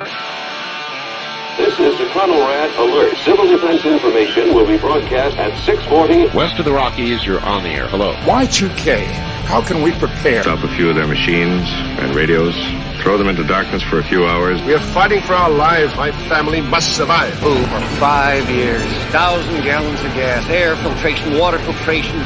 This is the Red Alert. Civil defense information will be broadcast at 640. West of the Rockies, you're on the air. Hello. Y2K. How can we prepare? Stop a few of their machines and radios. Throw them into darkness for a few hours. We are fighting for our lives. My family must survive. Over five years. Thousand gallons of gas, air filtration, water filtration.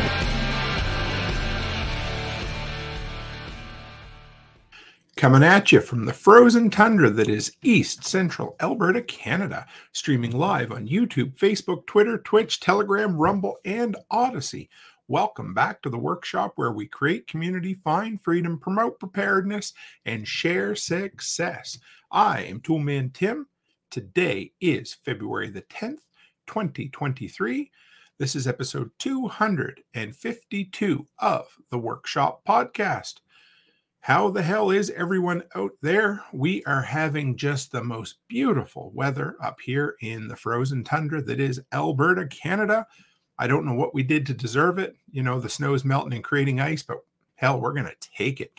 Coming at you from the frozen tundra that is east central Alberta, Canada. Streaming live on YouTube, Facebook, Twitter, Twitch, Telegram, Rumble, and Odysee. Welcome back to the workshop where we create community, find freedom, promote preparedness, and share success. I am Toolman Tim. Today is February the 10th, 2023. This is episode 252 of the Workshop Podcast. How the hell is everyone out there? We are having just the most beautiful weather up here in the frozen tundra that is Alberta, Canada. I don't know what we did to deserve it. You know, the snow is melting and creating ice, but hell, we're going to take it.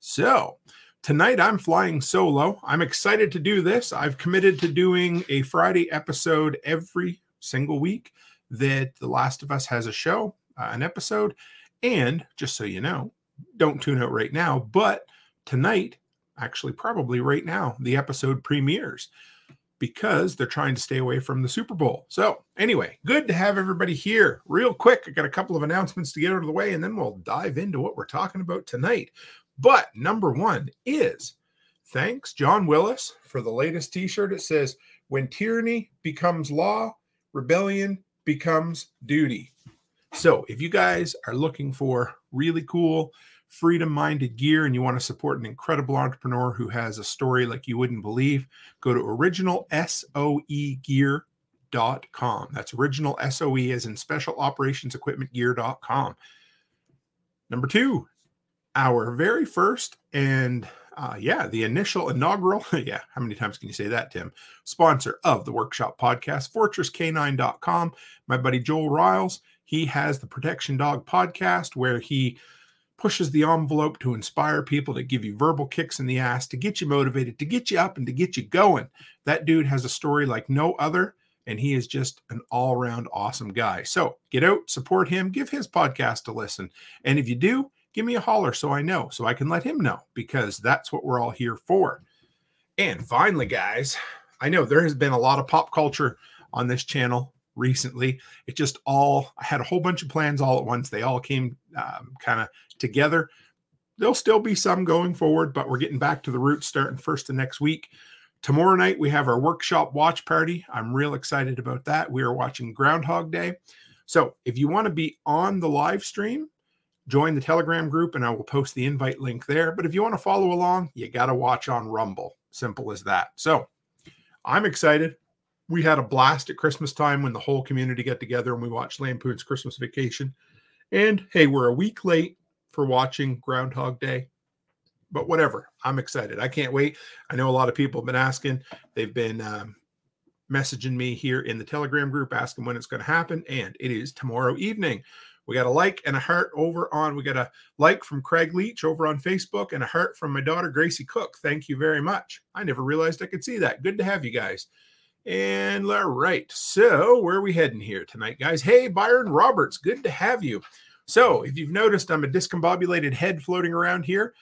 So, tonight I'm flying solo. I'm excited to do this. I've committed to doing a Friday episode every single week that The Last of Us has a show, uh, an episode. And just so you know, don't tune out right now, but tonight, actually, probably right now, the episode premieres because they're trying to stay away from the Super Bowl. So, anyway, good to have everybody here. Real quick, I got a couple of announcements to get out of the way, and then we'll dive into what we're talking about tonight. But number one is thanks, John Willis, for the latest t shirt. It says, When tyranny becomes law, rebellion becomes duty. So, if you guys are looking for really cool, freedom minded gear and you want to support an incredible entrepreneur who has a story like you wouldn't believe, go to originalsoegear.com. That's original SOE as in special operations equipment gear.com. Number two, our very first and uh, yeah, the initial inaugural, yeah, how many times can you say that, Tim? Sponsor of the workshop podcast, fortressk9.com. My buddy Joel Riles, he has the Protection Dog podcast where he pushes the envelope to inspire people, to give you verbal kicks in the ass, to get you motivated, to get you up and to get you going. That dude has a story like no other, and he is just an all around awesome guy. So get out, support him, give his podcast a listen. And if you do, give me a holler so I know, so I can let him know, because that's what we're all here for. And finally, guys, I know there has been a lot of pop culture on this channel recently. It just all, I had a whole bunch of plans all at once. They all came um, kind of together. There'll still be some going forward, but we're getting back to the roots starting first of next week. Tomorrow night, we have our workshop watch party. I'm real excited about that. We are watching Groundhog Day. So if you want to be on the live stream, join the Telegram group and I will post the invite link there. But if you want to follow along, you got to watch on Rumble. Simple as that. So I'm excited we had a blast at Christmas time when the whole community got together and we watched Lampoon's Christmas Vacation. And hey, we're a week late for watching Groundhog Day, but whatever. I'm excited. I can't wait. I know a lot of people have been asking. They've been um, messaging me here in the Telegram group asking when it's going to happen, and it is tomorrow evening. We got a like and a heart over on. We got a like from Craig Leach over on Facebook and a heart from my daughter Gracie Cook. Thank you very much. I never realized I could see that. Good to have you guys. And all right, so where are we heading here tonight, guys? Hey, Byron Roberts, good to have you. So, if you've noticed, I'm a discombobulated head floating around here.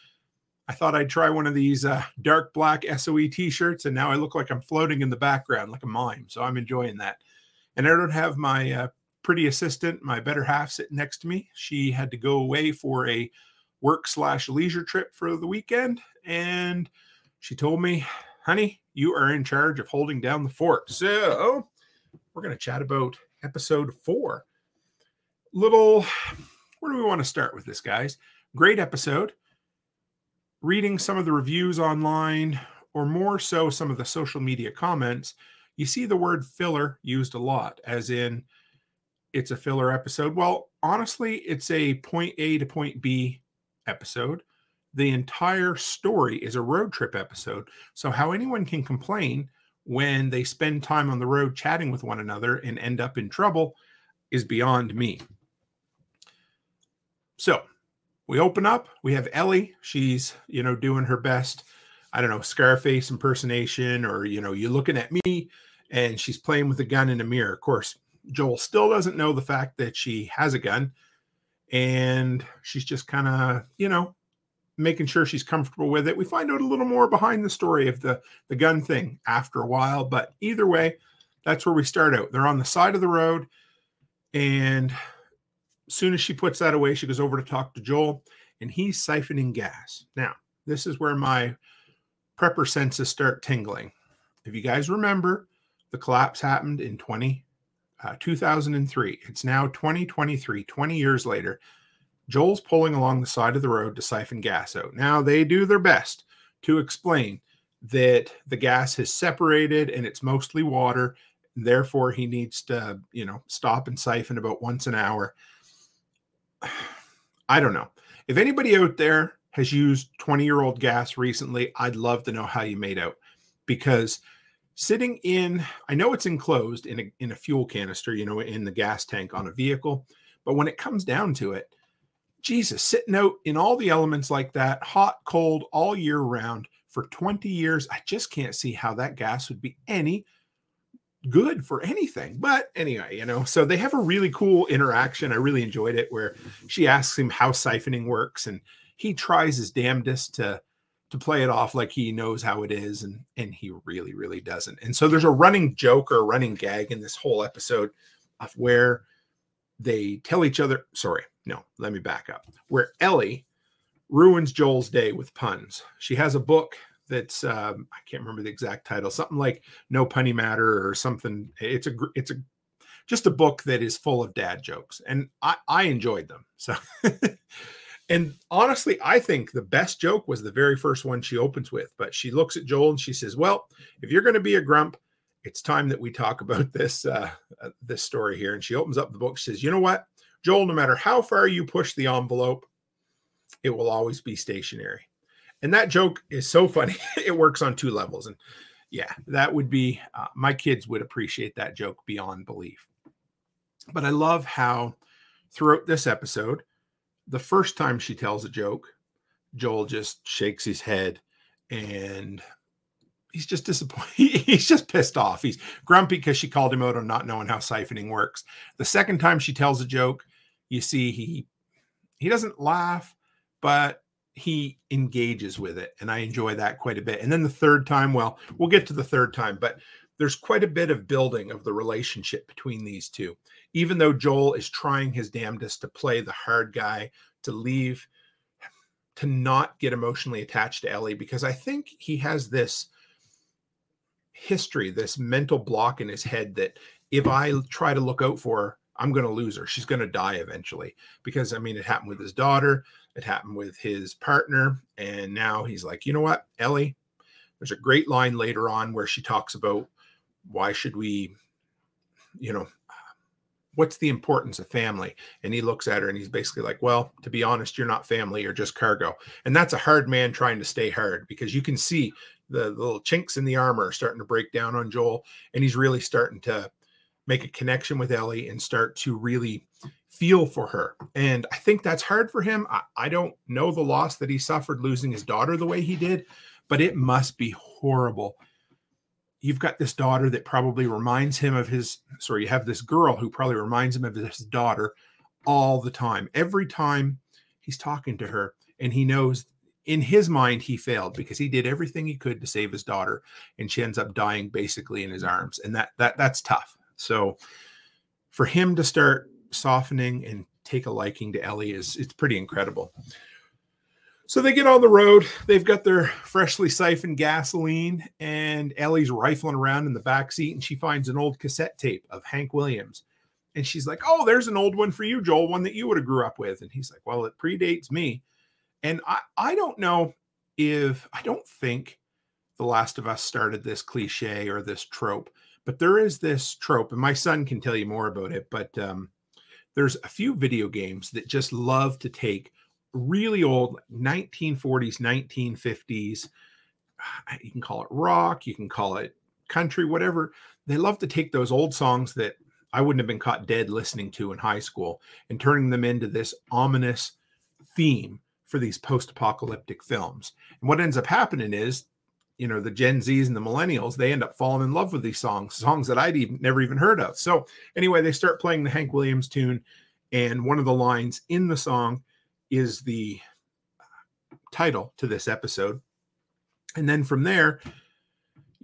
I thought I'd try one of these uh, dark black SOE t shirts, and now I look like I'm floating in the background like a mime. So, I'm enjoying that. And I don't have my uh, pretty assistant, my better half, sitting next to me. She had to go away for a work slash leisure trip for the weekend. And she told me, honey, you are in charge of holding down the fort. So we're going to chat about episode four. Little, where do we want to start with this, guys? Great episode. Reading some of the reviews online, or more so, some of the social media comments, you see the word filler used a lot, as in it's a filler episode. Well, honestly, it's a point A to point B episode the entire story is a road trip episode. So, how anyone can complain when they spend time on the road chatting with one another and end up in trouble is beyond me. So, we open up, we have Ellie. She's, you know, doing her best I don't know, Scarface impersonation, or you know, you're looking at me and she's playing with a gun in a mirror. Of course, Joel still doesn't know the fact that she has a gun, and she's just kind of, you know, making sure she's comfortable with it. We find out a little more behind the story of the the gun thing after a while, but either way, that's where we start out. They're on the side of the road, and as soon as she puts that away, she goes over to talk to Joel, and he's siphoning gas. Now, this is where my prepper senses start tingling. If you guys remember, the collapse happened in 20, uh, 2003. It's now 2023, 20 years later. Joel's pulling along the side of the road to siphon gas out. Now, they do their best to explain that the gas has separated and it's mostly water. Therefore, he needs to, you know, stop and siphon about once an hour. I don't know. If anybody out there has used 20 year old gas recently, I'd love to know how you made out because sitting in, I know it's enclosed in a, in a fuel canister, you know, in the gas tank on a vehicle, but when it comes down to it, Jesus, sitting out in all the elements like that, hot, cold, all year round for 20 years, I just can't see how that gas would be any good for anything. But anyway, you know, so they have a really cool interaction. I really enjoyed it where she asks him how siphoning works and he tries his damnedest to to play it off like he knows how it is and and he really really doesn't. And so there's a running joke or a running gag in this whole episode of where they tell each other, sorry, no, let me back up. Where Ellie ruins Joel's day with puns. She has a book that's um, I can't remember the exact title, something like No Punny Matter or something. It's a it's a just a book that is full of dad jokes, and I I enjoyed them. So, and honestly, I think the best joke was the very first one she opens with. But she looks at Joel and she says, "Well, if you're going to be a grump." It's time that we talk about this uh, uh, this story here. And she opens up the book. She says, "You know what, Joel? No matter how far you push the envelope, it will always be stationary." And that joke is so funny. it works on two levels. And yeah, that would be uh, my kids would appreciate that joke beyond belief. But I love how throughout this episode, the first time she tells a joke, Joel just shakes his head and he's just disappointed. he's just pissed off. He's grumpy because she called him out on not knowing how siphoning works. The second time she tells a joke, you see he he doesn't laugh, but he engages with it and i enjoy that quite a bit and then the third time well we'll get to the third time but there's quite a bit of building of the relationship between these two. Even though joel is trying his damnedest to play the hard guy to leave to not get emotionally attached to ellie because i think he has this history this mental block in his head that if i try to look out for her i'm going to lose her. She's going to die eventually. Because i mean it happened with his daughter it happened with his partner. And now he's like, you know what, Ellie, there's a great line later on where she talks about why should we, you know, what's the importance of family? And he looks at her and he's basically like, well, to be honest, you're not family, you're just cargo. And that's a hard man trying to stay hard because you can see the, little chinks in the armor starting to break down on Joel. And he's really starting to make a connection with Ellie and start to really feel for her. And I think that's hard for him. I, I, don't know the loss that he suffered losing his daughter the way he did, but it must be horrible. You've got this daughter that probably reminds him of his, sorry, you have this girl who probably reminds him of his daughter all the time. Every time he's talking to her, and he knows in his mind he failed because he did everything he could to save his daughter and she ends up dying basically in his arms and that that that's tough so for him to start softening and take a liking to Ellie is it's pretty incredible. So they get on the road. They've got their freshly siphoned gasoline, and Ellie's rifling around in the back seat, and she finds an old cassette tape of Hank Williams. And she's like, "Oh, there's an old one for you, Joel, one that you would have grew up with." And he's like, "Well, it predates me." And I I don't know if I don't think The Last of Us started this cliche or this trope, but there is this trope, and my son can tell you more about it. But um, there's a few video games that just love to take really old 1940s, 1950s. Ah, you can call it rock, you can call it country, whatever. They love to take those old songs that I wouldn't have been caught dead listening to in high school and turning them into this ominous theme for these post apocalyptic films. And what ends up happening is you know the Gen Zs and the millennials, they end up falling in love with these songs, songs that I'd even never even heard of. So anyway, they start playing the Hank Williams tune, and one of the lines in the song is the title to this episode. And then from there,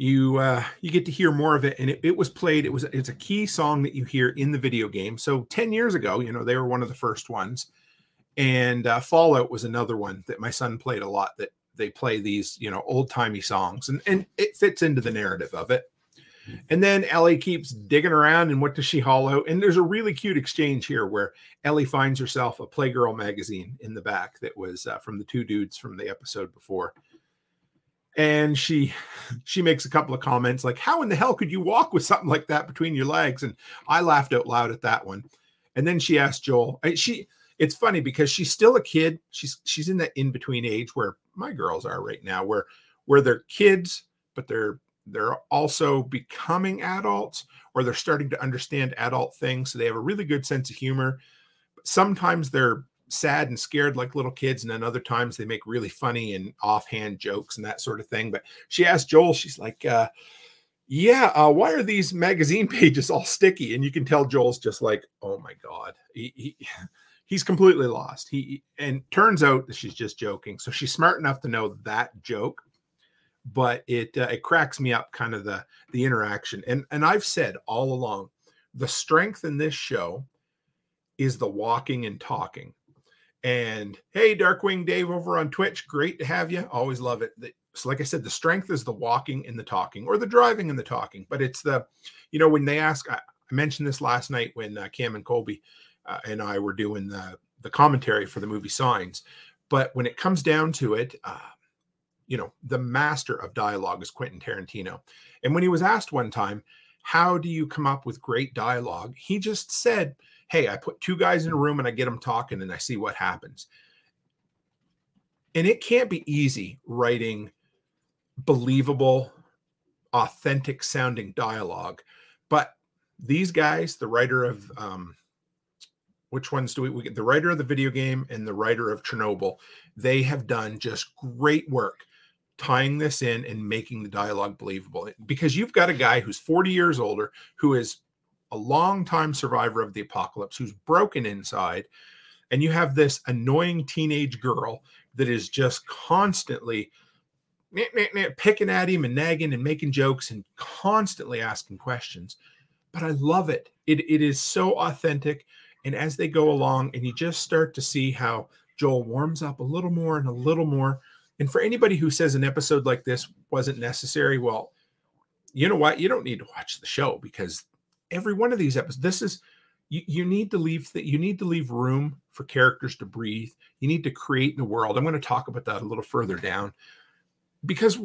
you uh, you get to hear more of it, and it, it was played. It was it's a key song that you hear in the video game. So ten years ago, you know they were one of the first ones, and uh, Fallout was another one that my son played a lot. That they play these you know old timey songs, and and it fits into the narrative of it. And then Ellie keeps digging around, and what does she hollow? And there's a really cute exchange here where Ellie finds herself a Playgirl magazine in the back that was uh, from the two dudes from the episode before. And she she makes a couple of comments like how in the hell could you walk with something like that between your legs? And i laughed out loud at that one. And then she asked joel she it's funny because she's still a kid. She's she's in that in between age where my girls are right now where where they're kids but they're they're also becoming adults or they're starting to understand adult things so they have a really good sense of humor. Sometimes they're sad and scared like little kids and then other times they make really funny and offhand jokes and that sort of thing. But she asked joel she's like uh yeah uh why are these magazine pages all sticky? And you can tell joel's just like oh my god. He, he he's completely lost. He and turns out that she's just joking. So she's smart enough to know that joke but it uh, it cracks me up kind of the the interaction and and i've said all along the strength in this show is the walking and talking and hey, Darkwing Dave over on Twitch, great to have you. Always love it. So, like I said, the strength is the walking and the talking, or the driving and the talking. But it's the, you know, when they ask, I, I mentioned this last night when uh, Cam and Colby uh, and I were doing the the commentary for the movie Signs. But when it comes down to it, uh, you know, the master of dialogue is Quentin Tarantino. And when he was asked one time, how do you come up with great dialogue? He just said, hey, I put two guys in a room and I get them talking and I see what happens. And it can't be easy writing believable, authentic sounding dialogue. But these guys, the writer of um, which ones do we, we get? The writer of the video game and the writer of Chernobyl, they have done just great work tying this in and making the dialogue believable because you've got a guy who's 40 years older who is a long-time survivor of the apocalypse who's broken inside and you have this annoying teenage girl that is just constantly picking at him and nagging and making jokes and constantly asking questions but i love it. it it is so authentic and as they go along and you just start to see how joel warms up a little more and a little more and for anybody who says an episode like this wasn't necessary well you know what you don't need to watch the show because every one of these episodes. This is you, you need to leave that you need to leave room for characters to breathe. You need to create the world. I'm going to talk about that a little further down because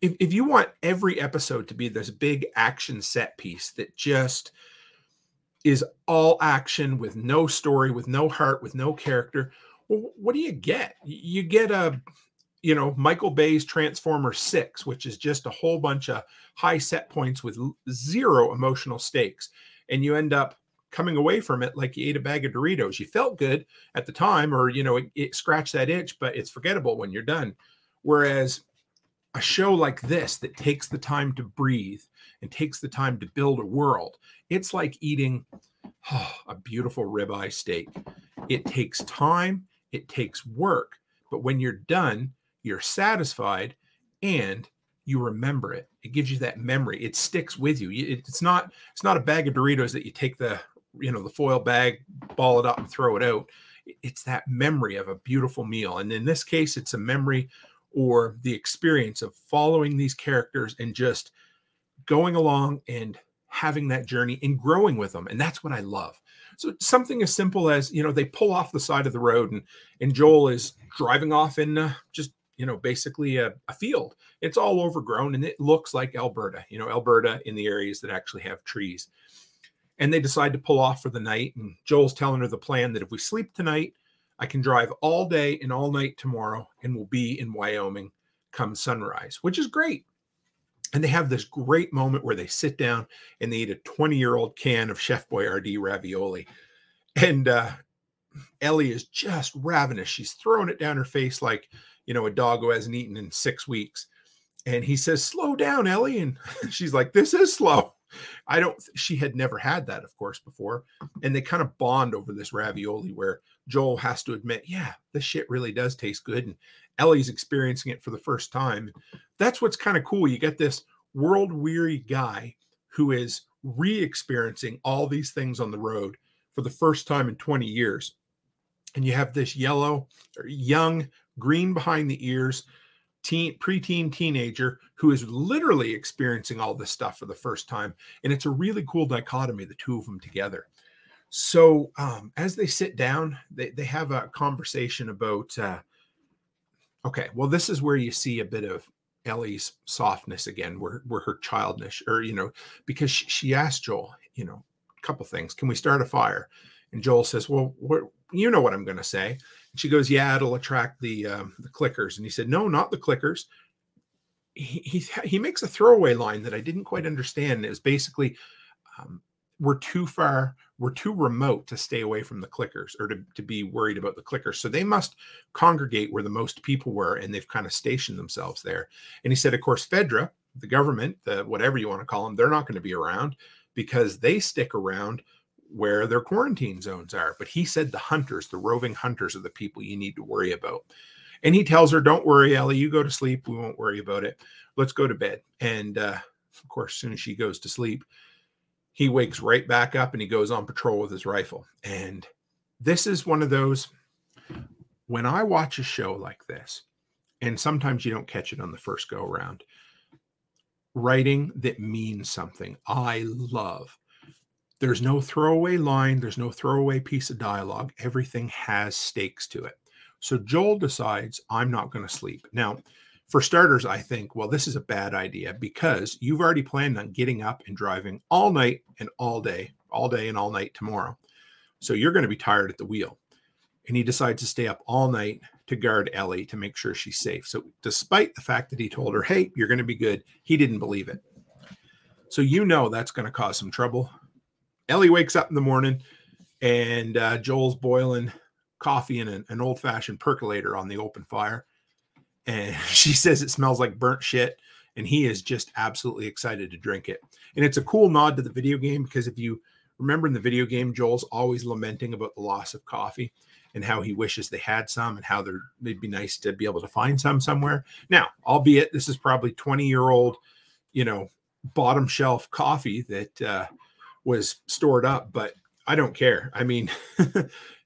if, if you want every episode to be this big action set piece that just is all action with no story, with no heart, with no character, well, what do you get? You get a you know, Michael Bay's Transformer 6, which is just a whole bunch of high set points with zero emotional stakes. And you end up coming away from it like you ate a bag of Doritos. You felt good at the time, or, you know, it, it scratched that itch, but it's forgettable when you're done. Whereas a show like this that takes the time to breathe and takes the time to build a world, it's like eating oh, a beautiful ribeye steak. It takes time, it takes work, but when you're done, you're satisfied and you remember it. It gives you that memory. It sticks with you. It's not it's not a bag of doritos that you take the you know the foil bag ball it up and throw it out. It's that memory of a beautiful meal. And in this case it's a memory or the experience of following these characters and just going along and having that journey and growing with them. And that's what i love so something as simple as you know they pull off the side of the road and and joel is driving off in uh, just you know, basically a, a, field. It's all overgrown and it looks like Alberta, you know, Alberta in the areas that actually have trees. And they decide to pull off for the night. And Joel's telling her the plan that if we sleep tonight, I can drive all day and all night tomorrow and we'll be in Wyoming come sunrise, which is great. And they have this great moment where they sit down and they eat a 20 year old can of Chef Boyardee ravioli. And uh, Ellie is just ravenous. She's throwing it down her face like, you know, a dog who hasn't eaten in six weeks. and he says, Slow down, Ellie. And she's like, This is slow. I don't, she had never had that, of course, before. And they kind of bond over this ravioli where Joel has to admit, Yeah, this shit really does taste good. And Ellie's experiencing it for the first time. That's what's kind of cool. You get this world weary guy who is re experiencing all these things on the road for the first time in 20 years. And you have this yellow, or young, green behind the ears, teen, preteen teenager who is literally experiencing all this stuff for the first time. And it's a really cool dichotomy, the two of them together. So um, as they sit down, they, they have a conversation about, uh, okay, well, this is where you see a bit of Ellie's softness again, where, where her childness, or, you know, because she, she asked Joel, you know, a couple things. Can we start a fire? And Joel says, well, what, you know what I'm going to say. And she goes, yeah, it'll attract the, um, the clickers. And he said, no, not the clickers. He, he, he makes a throwaway line that I didn't quite understand. It was basically, um, we're too far, we're too remote to stay away from the clickers or to, to be worried about the clickers. So they must congregate where the most people were, and they've kind of stationed themselves there. And he said, of course, Fedra, the government, the whatever you want to call them, they're not going to be around because they stick around where their quarantine zones are. But he said the hunters, the roving hunters, are the people you need to worry about. And he tells her, Don't worry, Ellie, you go to sleep. We won't worry about it. Let's go to bed. And uh, of course, as soon as she goes to sleep, he wakes right back up and he goes on patrol with his rifle. And this is one of those when I watch a show like this, and sometimes you don't catch it on the first go around, writing that means something. I love. There's no throwaway line, there's no throwaway piece of dialogue. Everything has stakes to it. So Joel decides, I'm not going to sleep. Now, for starters, I think, well, this is a bad idea because you've already planned on getting up and driving all night and all day, all day and all night tomorrow. So you're going to be tired at the wheel. And he decides to stay up all night to guard Ellie to make sure she's safe. So, despite the fact that he told her, hey, you're going to be good, he didn't believe it. So, you know that's going to cause some trouble. Ellie wakes up in the morning and uh, Joel's boiling coffee in an, an old fashioned percolator on the open fire and she says it smells like burnt shit and he is just absolutely excited to drink it. And it's a cool nod to the video game because if you remember in the video game joel's always lamenting about the loss of coffee and how he wishes they had some and how they're they'd be nice to be able to find some somewhere. Now albeit this is probably 20 year old you know bottom shelf coffee that uh, was stored up but i don't care. I mean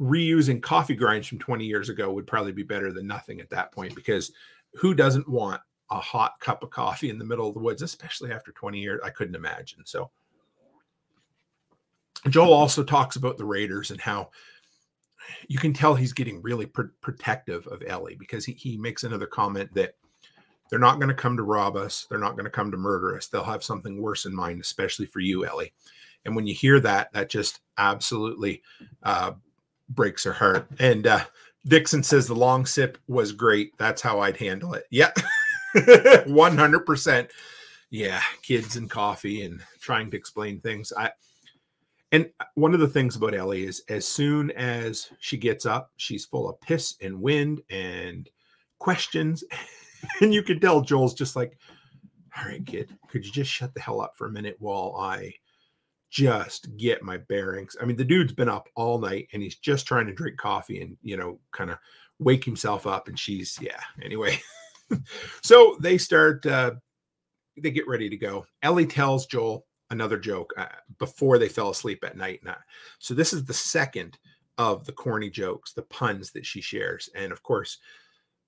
reusing coffee grinds from 20 years ago would probably be better than nothing at that point because who doesn't want a hot cup of coffee in the middle of the woods, especially after 20 years? I couldn't imagine. So, Joel also talks about the Raiders and how you can tell he's getting really pr- protective of Ellie because he, he makes another comment that they're not going to come to rob us. They're not going to come to murder us. They'll have something worse in mind, especially for you, Ellie. And when you hear that, that just absolutely uh, breaks her heart. And uh, Dixon says the long sip was great. That's how I'd handle it. Yeah, 100%. Yeah, kids and coffee and trying to explain things. I and one of the things about Ellie is as soon as she gets up, she's full of piss and wind and questions. and you can tell Joel's just like, all right, kid, could you just shut the hell up for a minute while I just get my bearings. I mean, the dude's been up all night and he's just trying to drink coffee and, you know, kind of wake himself up. And she's, yeah, anyway. so they start, uh, they get ready to go. Ellie tells Joel another joke uh, before they fell asleep at night. So this is the second of the corny jokes, the puns that she shares. And of course,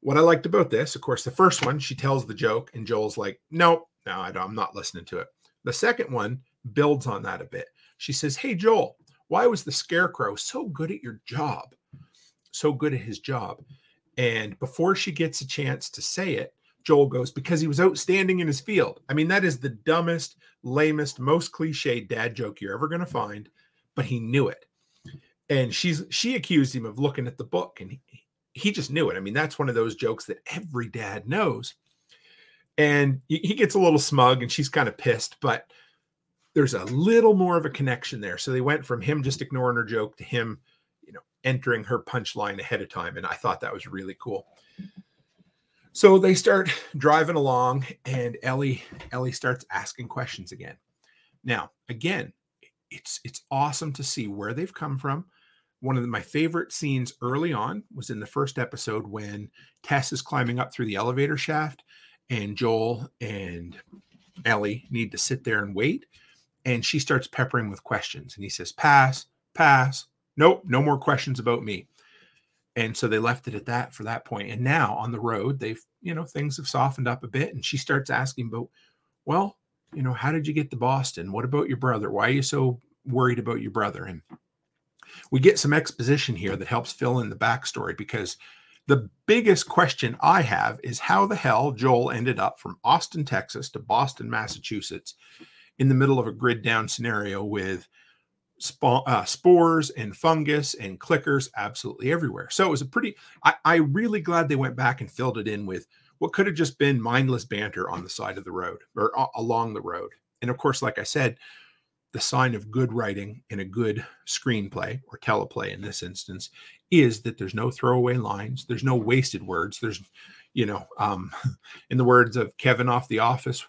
what I liked about this, of course, the first one, she tells the joke and Joel's like, nope, no, I am not listening to it. The second one, builds on that a bit. She says, Hey, Joel, why was the scarecrow so good at your job? So good at his job. And before she gets a chance to say it, Joel goes, Because he was outstanding in his field. I mean, that is the dumbest, lamest, most cliche dad joke you're ever going to find, but he knew it. And she's she accused him of looking at the book and he, he just knew it. I mean, that's one of those jokes that every dad knows. And he gets a little smug and she's kind of pissed, but there's a little more of a connection there. So they went from him just ignoring her joke to him, you know, entering her punchline ahead of time. And I thought that was really cool. So they start driving along, and Ellie Ellie starts asking questions again. Now, again, it's it's awesome to see where they've come from. One of the, my favorite scenes early on was in the first episode when Tess is climbing up through the elevator shaft, and Joel and Ellie need to sit there and wait, and she starts peppering with questions, and he says, "Pass, pass, nope, no more questions about me." and so they left it at that for that point. and now on the road they've you know things have softened up a bit and she starts asking about well you know how did you get to boston what about your brother why are you so worried about your brother and we get some exposition here that helps fill in the backstory because the biggest question i have is how the hell joel ended up from austin texas to boston massachusetts in the middle of a grid down scenario with uh, spores and fungus and clickers absolutely everywhere. So it was a pretty, I, I really glad they went back and filled it in with what could have just been mindless banter on the side of the road or uh, along the road. And of course, like I said, the sign of good writing in a good screenplay or teleplay in this instance is that there's no throwaway lines, there's no wasted words. There's, you know, um, in the words of Kevin off The Office,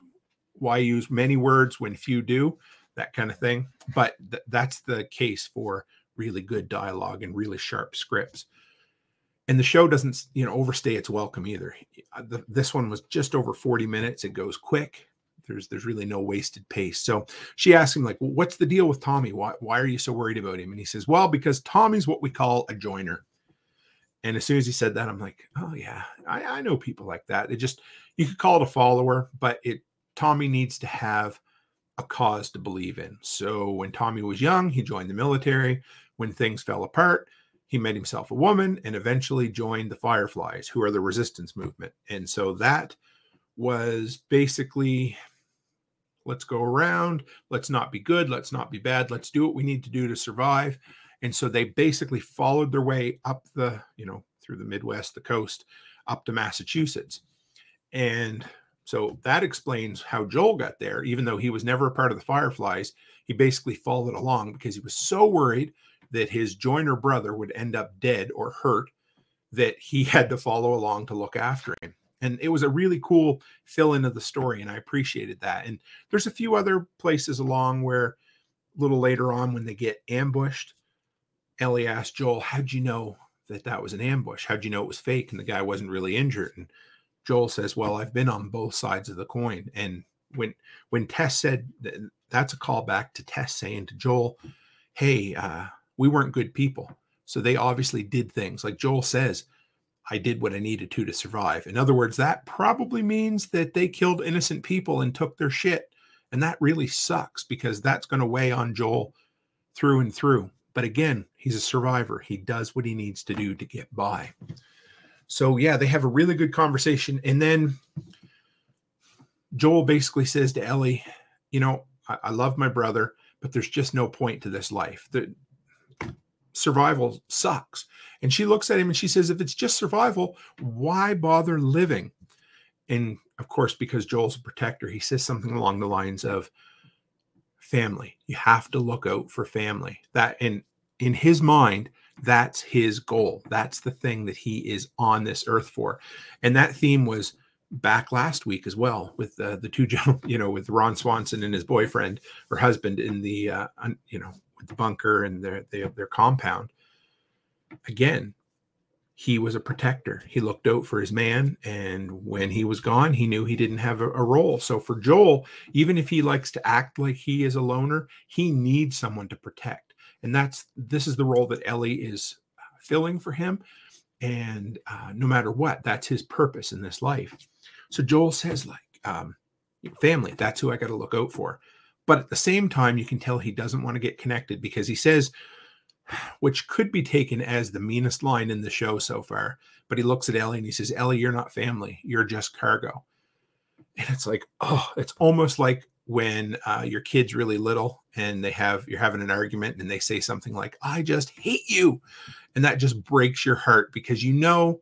why use many words when few do? that kind of thing. But th- that's the case for really good dialogue and really sharp scripts. And the show doesn't, you know, overstay its welcome either. Uh, this one was just over 40 minutes. It goes quick. There's there's really no wasted pace. So she asked him like, well, "What's the deal with Tommy? Why why are you so worried about him?" And he says, "Well, because Tommy's what we call a joiner." And as soon as he said that, I'm like, "Oh yeah, I, I know people like that. It just you could call it a follower, but it Tommy needs to have a cause to believe in. So when Tommy was young, he joined the military. When things fell apart, he made himself a woman and eventually joined the Fireflies, who are the resistance movement. And so that was basically let's go around, let's not be good, let's not be bad, let's do what we need to do to survive. And so they basically followed their way up the, you know, through the Midwest, the coast, up to Massachusetts. And so that explains how Joel got there, even though he was never a part of the Fireflies. He basically followed along because he was so worried that his joiner brother would end up dead or hurt that he had to follow along to look after him. And it was a really cool fill in of the story, and I appreciated that. And there's a few other places along where a little later on, when they get ambushed, Ellie asked Joel, How'd you know that that was an ambush? How'd you know it was fake and the guy wasn't really injured? And Joel says, "Well, I've been on both sides of the coin." And when when Tess said that, that's a callback to Tess saying to Joel, "Hey, uh, we weren't good people, so they obviously did things like Joel says." I did what I needed to to survive. In other words, that probably means that they killed innocent people and took their shit. And that really sucks because that's going to weigh on Joel through and through. But again, he's a survivor. He does what he needs to do to get by. So yeah, they have a really good conversation. And then Joel basically says to Ellie, you know, I, I love my brother, but there's just no point to this life. The survival sucks. And she looks at him and she says, if it's just survival, why bother living? And of course, because Joel's a protector, he says something along the lines of family. You have to look out for family. That in in his mind, that's his goal. That's the thing that he is on this earth for. And that theme was back last week as well with uh, the two gentlemen, you know, with Ron Swanson and his boyfriend or husband in the, uh, you know, with the bunker and their, their, their compound. Again, he was a protector. He looked out for his man. And when he was gone, he knew he didn't have a, a, role. So for Joel, even if he likes to act like he is a loner, he needs someone to protect and that's this is the role that Ellie is filling for him. And uh, no matter what, that's his purpose in this life. So Joel says, like, um, family, that's who I got to look out for. But at the same time, you can tell he doesn't want to get connected because he says, which could be taken as the meanest line in the show so far. But he looks at Ellie and he says, Ellie, you're not family. You're just cargo. And it's like, oh, it's almost like when uh, your kid's really little and they have you're having an argument and they say something like i just hate you and that just breaks your heart because you know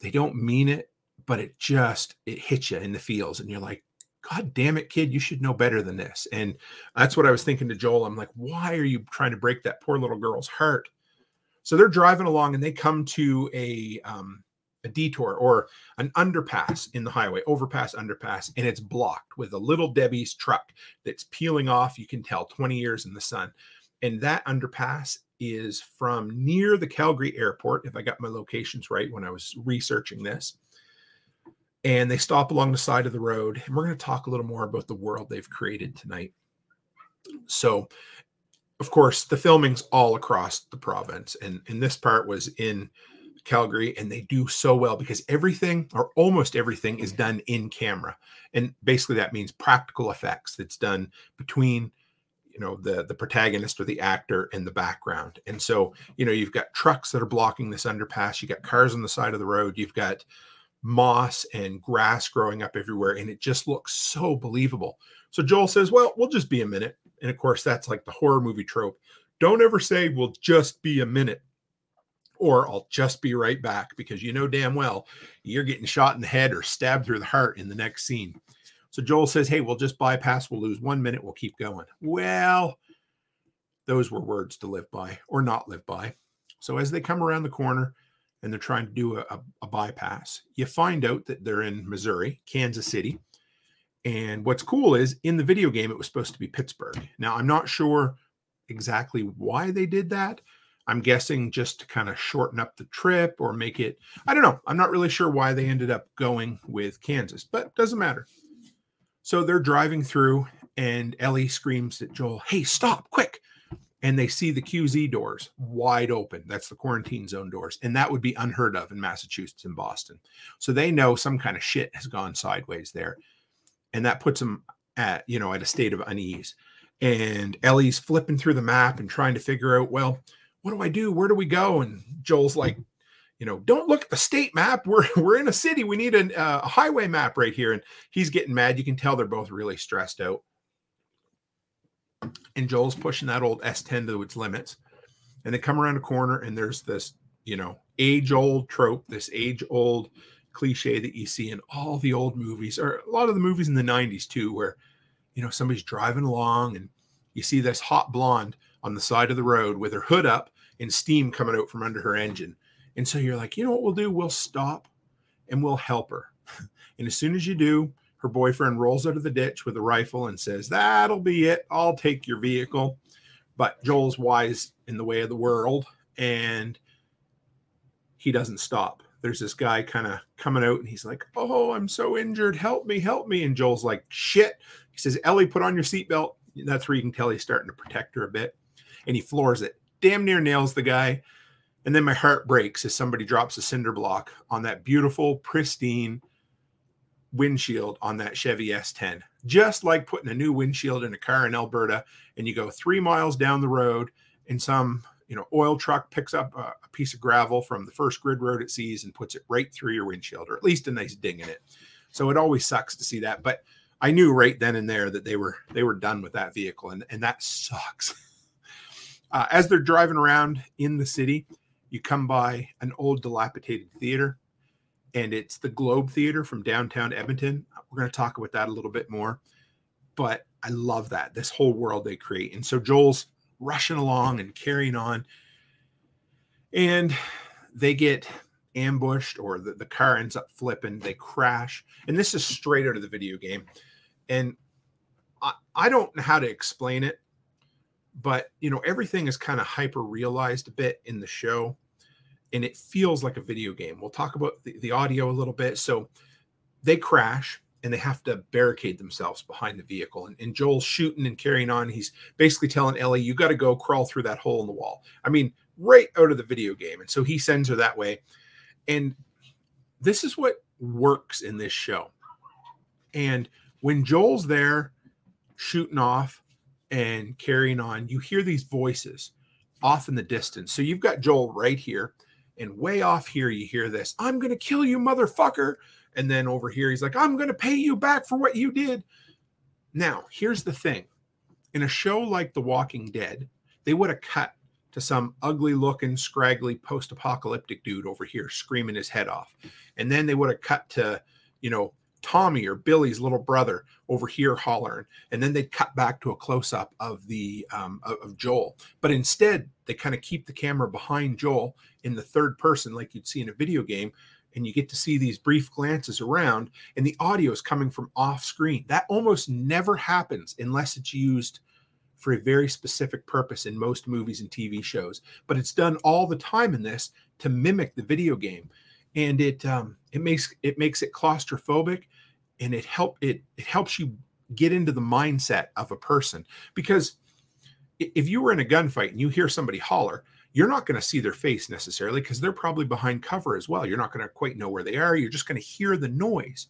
they don't mean it but it just it hits you in the feels and you're like god damn it kid you should know better than this. And that's what i was thinking to joel. I'm like why are you trying to break that poor little girl's heart? So they're driving along and they come to a um, a detour or an underpass in the highway, overpass, underpass, and it's blocked with a little Debbie's truck that's peeling off. You can tell 20 years in the sun. And that underpass is from near the Calgary airport, if I got my locations right when I was researching this. And they stop along the side of the road. And we're going to talk a little more about the world they've created tonight. So, of course, the filming's all across the province. And, and this part was in Calgary, and they do so well because everything or almost everything is mm-hmm. done in camera. And basically, that means practical effects that's done between you know the the protagonist or the actor in the background. And so you know you've got trucks that are blocking this underpass you got cars on the side of the road you've got moss and grass growing up everywhere and it just looks so believable. So joel says well we'll just be a minute. And of course that's like the horror movie trope. Don't ever say we'll just be a minute or I'll just be right back because you know damn well you're getting shot in the head or stabbed through the heart in the next scene. So Joel says, Hey, we'll just bypass. We'll lose one minute. We'll keep going. Well, those were words to live by or not live by. So as they come around the corner and they're trying to do a, a, a bypass, you find out that they're in Missouri, Kansas City. And what's cool is in the video game, it was supposed to be Pittsburgh. Now, I'm not sure exactly why they did that. I'm guessing just to kind of shorten up the trip or make it, I don't know. I'm not really sure why they ended up going with Kansas, but doesn't matter. So they're driving through, and Ellie screams at Joel, Hey, stop quick. And they see the QZ doors wide open. That's the quarantine zone doors. And that would be unheard of in Massachusetts and Boston. So they know some kind of shit has gone sideways there. And that puts them at, you know, at a state of unease. And Ellie's flipping through the map and trying to figure out, well, what do I do? Where do we go? And Joel's like, you know, don't look at the state map. We're we're in a city. We need uh, a highway map right here. And he's getting mad. You can tell they're both really stressed out. And Joel's pushing that old S10 to its limits. And they come around a corner, and there's this, you know, age old trope, this age old cliche that you see in all the old movies, or a lot of the movies in the 90s too, where, you know, somebody's driving along and you see this hot blonde on the side of the road with her hood up and steam coming out from under her engine and so you're like, you know what we'll do? We'll stop and we'll help her. And as soon as you do, her boyfriend rolls out of the ditch with a rifle and says, That'll be it. I'll take your vehicle. But Joel's wise in the way of the world and he doesn't stop. There's this guy kind of coming out and he's like, Oh, I'm so injured. Help me, help me. And Joel's like, Shit. He says, Ellie, put on your seatbelt. That's where you can tell he's starting to protect her a bit. And he floors it, damn near nails the guy. And then my heart breaks as somebody drops a cinder block on that beautiful, pristine windshield on that Chevy S10. Just like putting a new windshield in a car in Alberta, and you go three miles down the road, and some you know oil truck picks up a, a piece of gravel from the first grid road it sees and puts it right through your windshield, or at least a nice ding in it. So it always sucks to see that, but I knew right then and there that they were they were done with that vehicle, and and that sucks. Uh, as they're driving around in the city, you come by an old dilapidated theater and it's the Globe Theater from downtown Edmonton. We're going to talk about that a little bit more, but I love that this whole world they create. And so Joel's rushing along and carrying on, and they get ambushed or the, the car ends up flipping, they crash. And this is straight out of the video game. And I, I don't know how to explain it but you know everything is kind of hyper realized a bit in the show and it feels like a video game. We'll talk about the, the, audio a little bit. So they crash and they have to barricade themselves behind the vehicle and, and joel's shooting and carrying on. He's basically telling ellie you got to go crawl through that hole in the wall. I mean right out of the video game and so he sends her that way. And this is what works in this show. And when joel's there shooting off and carrying on, you hear these voices off in the distance. So you've got Joel right here, and way off here, you hear this I'm going to kill you, motherfucker. And then over here, he's like, I'm going to pay you back for what you did. Now, here's the thing in a show like The Walking Dead, they would have cut to some ugly looking, scraggly post apocalyptic dude over here screaming his head off. And then they would have cut to, you know, Tommy or Billy's little brother over here hollering, and then they'd cut back to a close up of the um, of Joel. But instead, they kind of keep the camera behind Joel in the third person, like you'd see in a video game, and you get to see these brief glances around and the audio is coming from off screen that almost never happens unless it's used for a very specific purpose in most movies and tv shows but it's done all the time in this to mimic the video game and it um, it makes it makes it claustrophobic and it help it it helps you get into the mindset of a person. Because if you were in a gunfight and you hear somebody holler you're not going to see their face necessarily because they're probably behind cover as well. You're not going to quite know where they are. You're just going to hear the noise.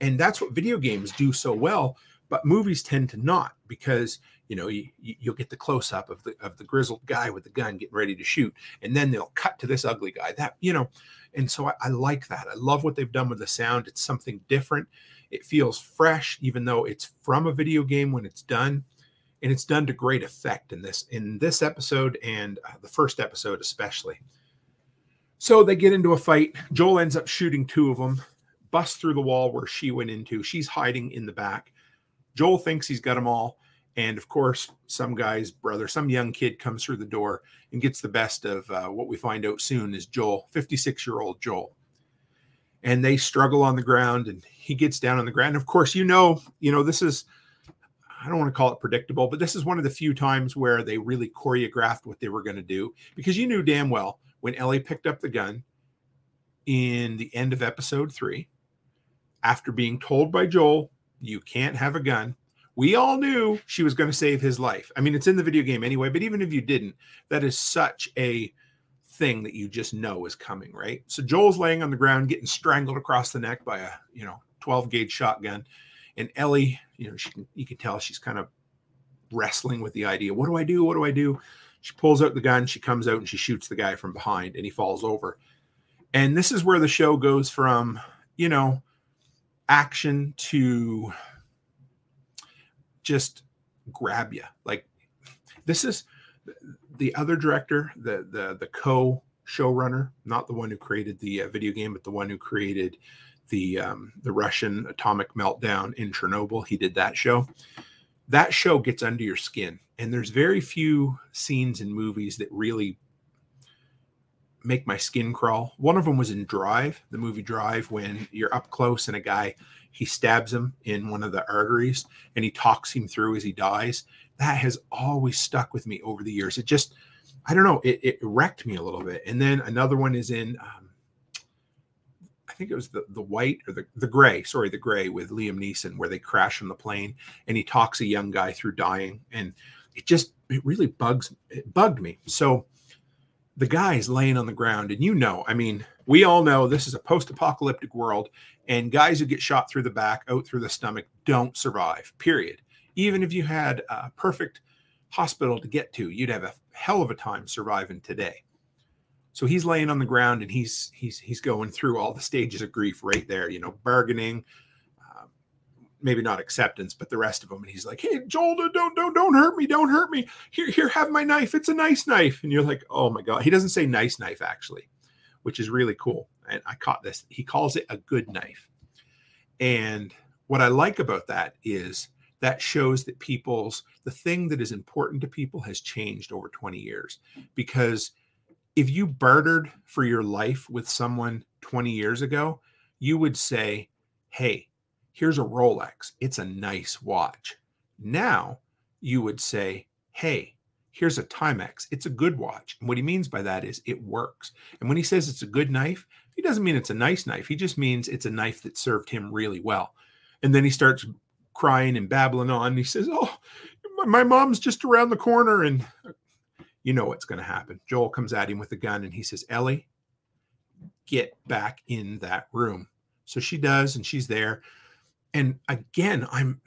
And that's what video games do so well but movies tend to not because you know you, you'll get the close up of the of the grizzled guy with the gun getting ready to shoot and then they'll cut to this ugly guy that you know and so I, I like that. I love what they've done with the sound. It's something different. It feels fresh even though it's from a video game when it's done and it's done to great effect in this in this episode and uh, the first episode especially. So they get into a fight. Joel ends up shooting two of them bust through the wall where she went into. She's hiding in the back joel thinks he's got them all and of course, some guy's brother, some young kid comes through the door and gets the best of uh, what we find out soon is Joel, 56 year old Joel. And they struggle on the ground and he gets down on the ground. And of course, you know, you know, this is, I don't want to call it predictable, but this is one of the few times where they really choreographed what they were going to do because you knew damn well when Ellie picked up the gun in the end of episode three, after being told by Joel, you can't have a gun we all knew she was going to save his life. I mean, it's in the video game anyway, but even if you didn't, that is such a thing that you just know is coming, right? So Joel's laying on the ground getting strangled across the neck by a, you know, 12 gauge shotgun. And Ellie, you know, she can, you can tell she's kind of wrestling with the idea. What do I do? What do I do? She pulls out the gun, she comes out and she shoots the guy from behind and he falls over. And this is where the show goes from, you know, action to just grab you. Like this is the other director, the the the co showrunner, not the one who created the uh, video game, but the one who created the um, the Russian atomic meltdown in Chernobyl. He did that show. That show gets under your skin, and there's very few scenes in movies that really make my skin crawl. One of them was in Drive, the movie Drive, when you're up close and a guy he stabs him in one of the arteries and he talks him through as he dies. That has always stuck with me over the years. It just, I don't know, it, it wrecked me a little bit. And then another one is in, um, I think it was the the white or the the gray, sorry, the gray with Liam Neeson, where they crash on the plane and he talks a young guy through dying, and it just it really bugs it bugged me. So the guy is laying on the ground, and you know, I mean, we all know this is a post-apocalyptic world, and guys who get shot through the back, out through the stomach, don't survive, period. Even if you had a perfect hospital to get to, you'd have a hell of a time surviving today. So he's laying on the ground and he's he's he's going through all the stages of grief right there, you know, bargaining, maybe not acceptance, but the rest of them. And he's like, "Hey, Joel, don't don't don't hurt me, don't hurt me. Here, here, have my knife. It's a nice knife." And you're like, "Oh my god." He doesn't say nice knife actually, which is really cool and I caught this. He calls it a good knife. And what I like about that is that shows that people's the thing that is important to people has changed over 20 years because if you bartered for your life with someone 20 years ago you would say hey here's a rolex it's a nice watch now you would say hey here's a timex it's a good watch and what he means by that is it works and when he says it's a good knife he doesn't mean it's a nice knife. He just means it's a knife that served him really well. And then he starts crying and babbling on. he says, Oh, my mom's just around the corner. And uh, you know what's going to happen. Joel comes at him with a gun and he says, Ellie, get back in that room. So she does, and she's there. And again, I'm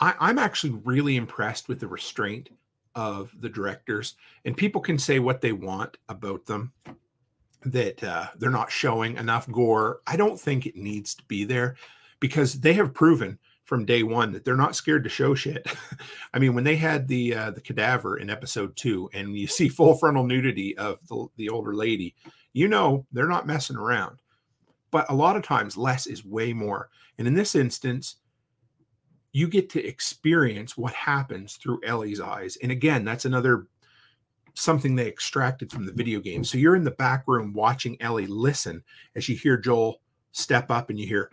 I, am i am actually really impressed with the restraint of the directors. And people can say what they want about them that uh, they're not showing enough gore. I don't think it needs to be there because they have proven from day one that they're not scared to show shit. I mean, when they had the uh, the cadaver in episode two, and you see full frontal nudity of the, the older lady, you know they're not messing around. But a lot of times, less is way more. And in this instance, you get to experience what happens through Ellie's eyes. And again, that's another something they extracted from the video game. So you're in the back room watching Ellie listen as you hear Joel step up and you hear,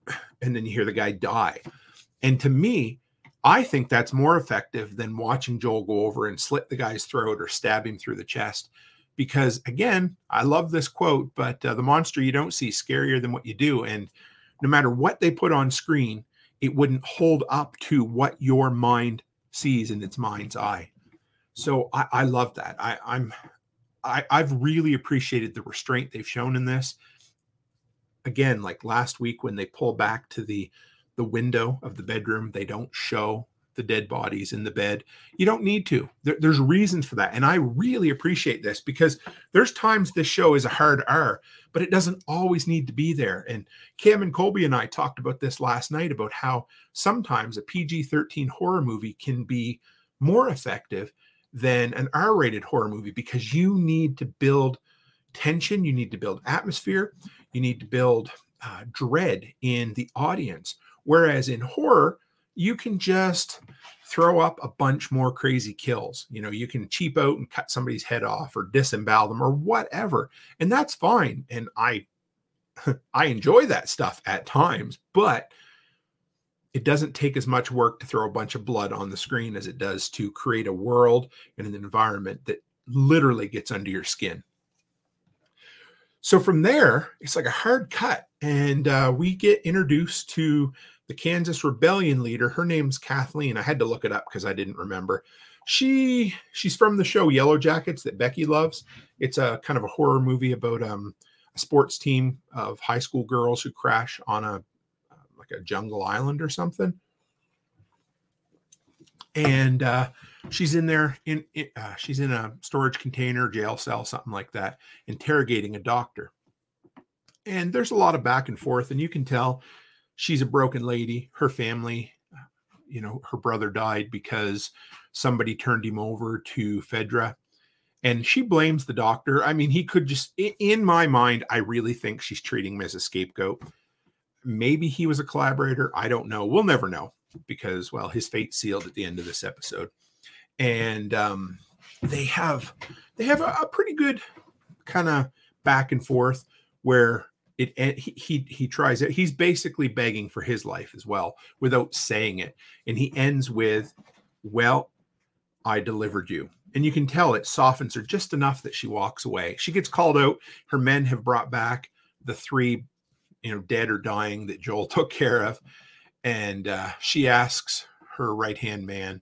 and then you hear the guy die. And to me, I think that's more effective than watching Joel go over and slit the guy's throat or stab him through the chest. Because again, I love this quote, but uh, the monster you don't see scarier than what you do. And no matter what they put on screen, it wouldn't hold up to what your mind sees in its mind's eye. So I, I love that. I, I'm I, I've really appreciated the restraint they've shown in this. Again, like last week when they pull back to the the window of the bedroom, they don't show the dead bodies in the bed. You don't need to. There, there's reasons for that. And I really appreciate this because there's times this show is a hard R, but it doesn't always need to be there. And Cam and Colby and I talked about this last night about how sometimes a PG 13 horror movie can be more effective than an R rated horror movie because you need to build tension, you need to build atmosphere, you need to build uh, dread in the audience. Whereas in horror, you can just throw up a bunch more crazy kills. You know, you can cheap out and cut somebody's head off or disembowel them or whatever. And that's fine. And I I enjoy that stuff at times, but it doesn't take as much work to throw a bunch of blood on the screen as it does to create a world and an environment that literally gets under your skin. So from there, it's like a hard cut, and uh, we get introduced to the Kansas Rebellion leader. Her name's Kathleen. I had to look it up because I didn't remember. She she's from the show Yellow Jackets that Becky loves. It's a kind of a horror movie about um, a sports team of high school girls who crash on a like a jungle island or something. And uh, she's in there in, in uh, she's in a storage container, jail cell, something like that, interrogating a doctor. And there's a lot of back and forth, and you can tell she's a broken lady. Her family, you know, her brother died because somebody turned him over to Fedra. And she blames the doctor. I mean, he could just, in my mind, I really think she's treating him as a scapegoat. Maybe he was a collaborator. I don't know. We'll never know because, well, his fate sealed at the end of this episode. And um, they have they have a, a pretty good kind of back and forth where it he, he he tries it. He's basically begging for his life as well without saying it. And he ends with well i delivered you. And you can tell it softens her just enough that she walks away. She gets called out. Her men have brought back the three you know dead or dying that joel took care of. And uh, she asks her right hand man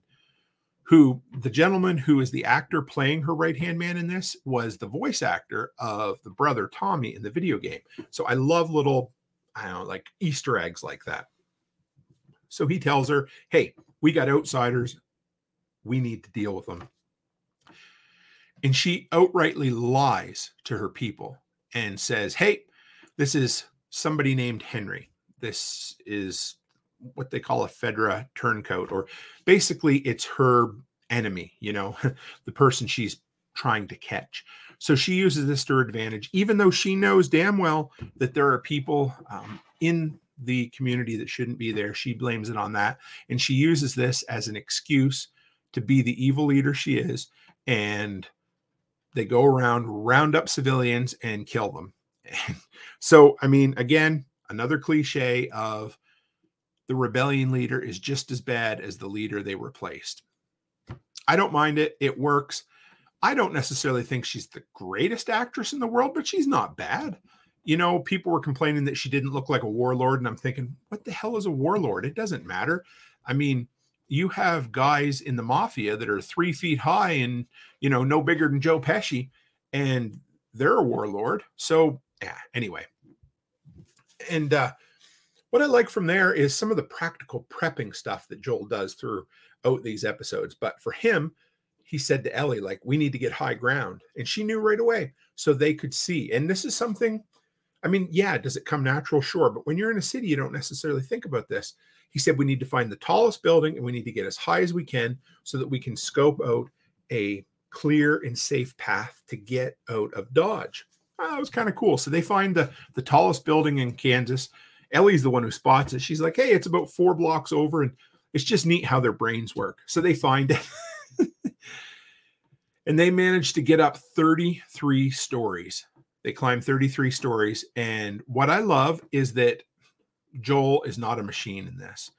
who the gentleman who is the actor playing her right hand man in this was the voice actor of the brother Tommy in the video game. So I love little, I don't know, like Easter eggs like that. So he tells her, Hey, we got outsiders. We need to deal with them. And she outrightly lies to her people and says, Hey, this is somebody named Henry. This is what they call a Fedra turncoat, or basically it's her enemy, you know, the person she's trying to catch. So she uses this to her advantage, even though she knows damn well that there are people um, in the community that shouldn't be there. She blames it on that. And she uses this as an excuse to be the evil leader she is. And they go around, round up civilians, and kill them. so, I mean, again, another cliche of the rebellion leader is just as bad as the leader they replaced. I don't mind it. It works. I don't necessarily think she's the greatest actress in the world, but she's not bad. You know, people were complaining that she didn't look like a warlord, and I'm thinking, what the hell is a warlord? It doesn't matter. I mean, you have guys in the mafia that are three feet high and you know no bigger than Joe Pesci, and they're a warlord. So yeah. Anyway, and uh, what I like from there is some of the practical prepping stuff that Joel does throughout these episodes. But for him, he said to Ellie, like, we need to get high ground. And she knew right away so they could see. And this is something, I mean, yeah, does it come natural? Sure. But when you're in a city, you don't necessarily think about this. He said, we need to find the tallest building and we need to get as high as we can so that we can scope out a clear and safe path to get out of Dodge. Oh, that was kind of cool. So they find the, the tallest building in Kansas. Ellie's the one who spots it. She's like, hey, it's about four blocks over. And it's just neat how their brains work. So they find it. And they managed to get up 33 stories. They climb 33 stories. And what I love is that Joel is not a machine in this.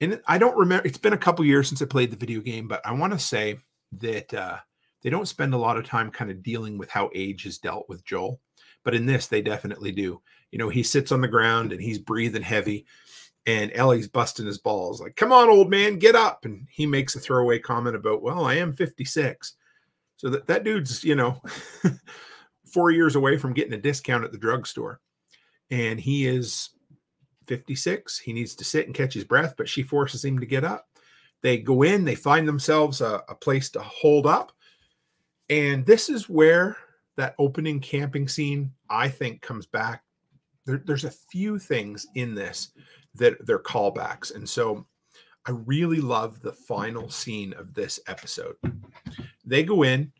And I don't remember, it's been a couple years since I played the video game, but I want to say that uh, they don't spend a lot of time kind of dealing with how age is dealt with Joel. But in this, they definitely do. You know, he sits on the ground and he's breathing heavy, and Ellie's busting his balls, like, come on, old man, get up. And he makes a throwaway comment about, well, I am 56. So that, that dude's, you know, four years away from getting a discount at the drugstore. And he is 56. He needs to sit and catch his breath, but she forces him to get up. They go in, they find themselves a, a place to hold up. And this is where that opening camping scene, I think, comes back. There, there's a few things in this that they're callbacks. And so I really love the final scene of this episode. They go in,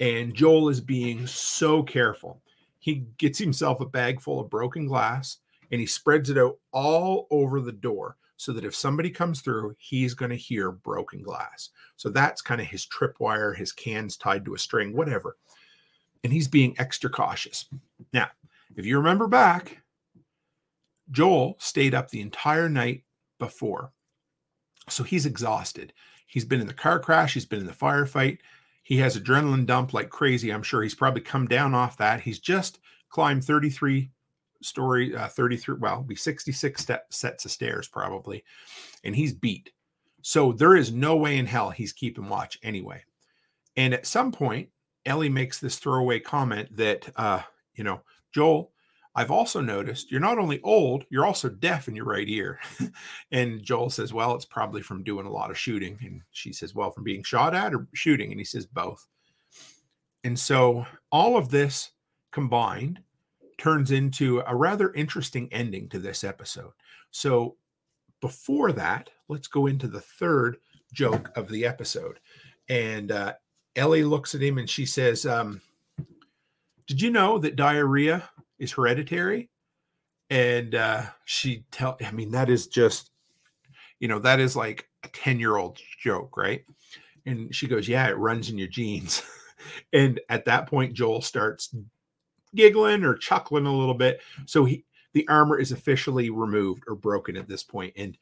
and Joel is being so careful. He gets himself a bag full of broken glass and he spreads it out all over the door so that if somebody comes through, he's going to hear broken glass. So that's kind of his tripwire, his cans tied to a string, whatever. And he's being extra cautious. Now, if you remember back, Joel stayed up the entire night before. So he's exhausted. He's been in the car crash, he's been in the firefight. He has adrenaline dump like crazy. I'm sure he's probably come down off that. He's just climbed 33 story, uh, 33, well, be 66 step, sets of stairs probably. And he's beat. So there is no way in hell he's keeping watch anyway. And at some point, Ellie makes this throwaway comment that, uh, you know, Joel, I've also noticed you're not only old, you're also deaf in your right ear. and Joel says, Well, it's probably from doing a lot of shooting. And she says, Well, from being shot at or shooting? And he says, Both. And so all of this combined turns into a rather interesting ending to this episode. So, before that, let's go into the third joke of the episode. And uh, Ellie looks at him and she says, um, Did you know that diarrhea is hereditary? And uh, she tell, I mean, that is just, you know, that is like a 10 year old joke, right? And she goes, Yeah, it runs in your genes. and at that point, Joel starts giggling or chuckling a little bit. So he the armor is officially removed or broken at this point. And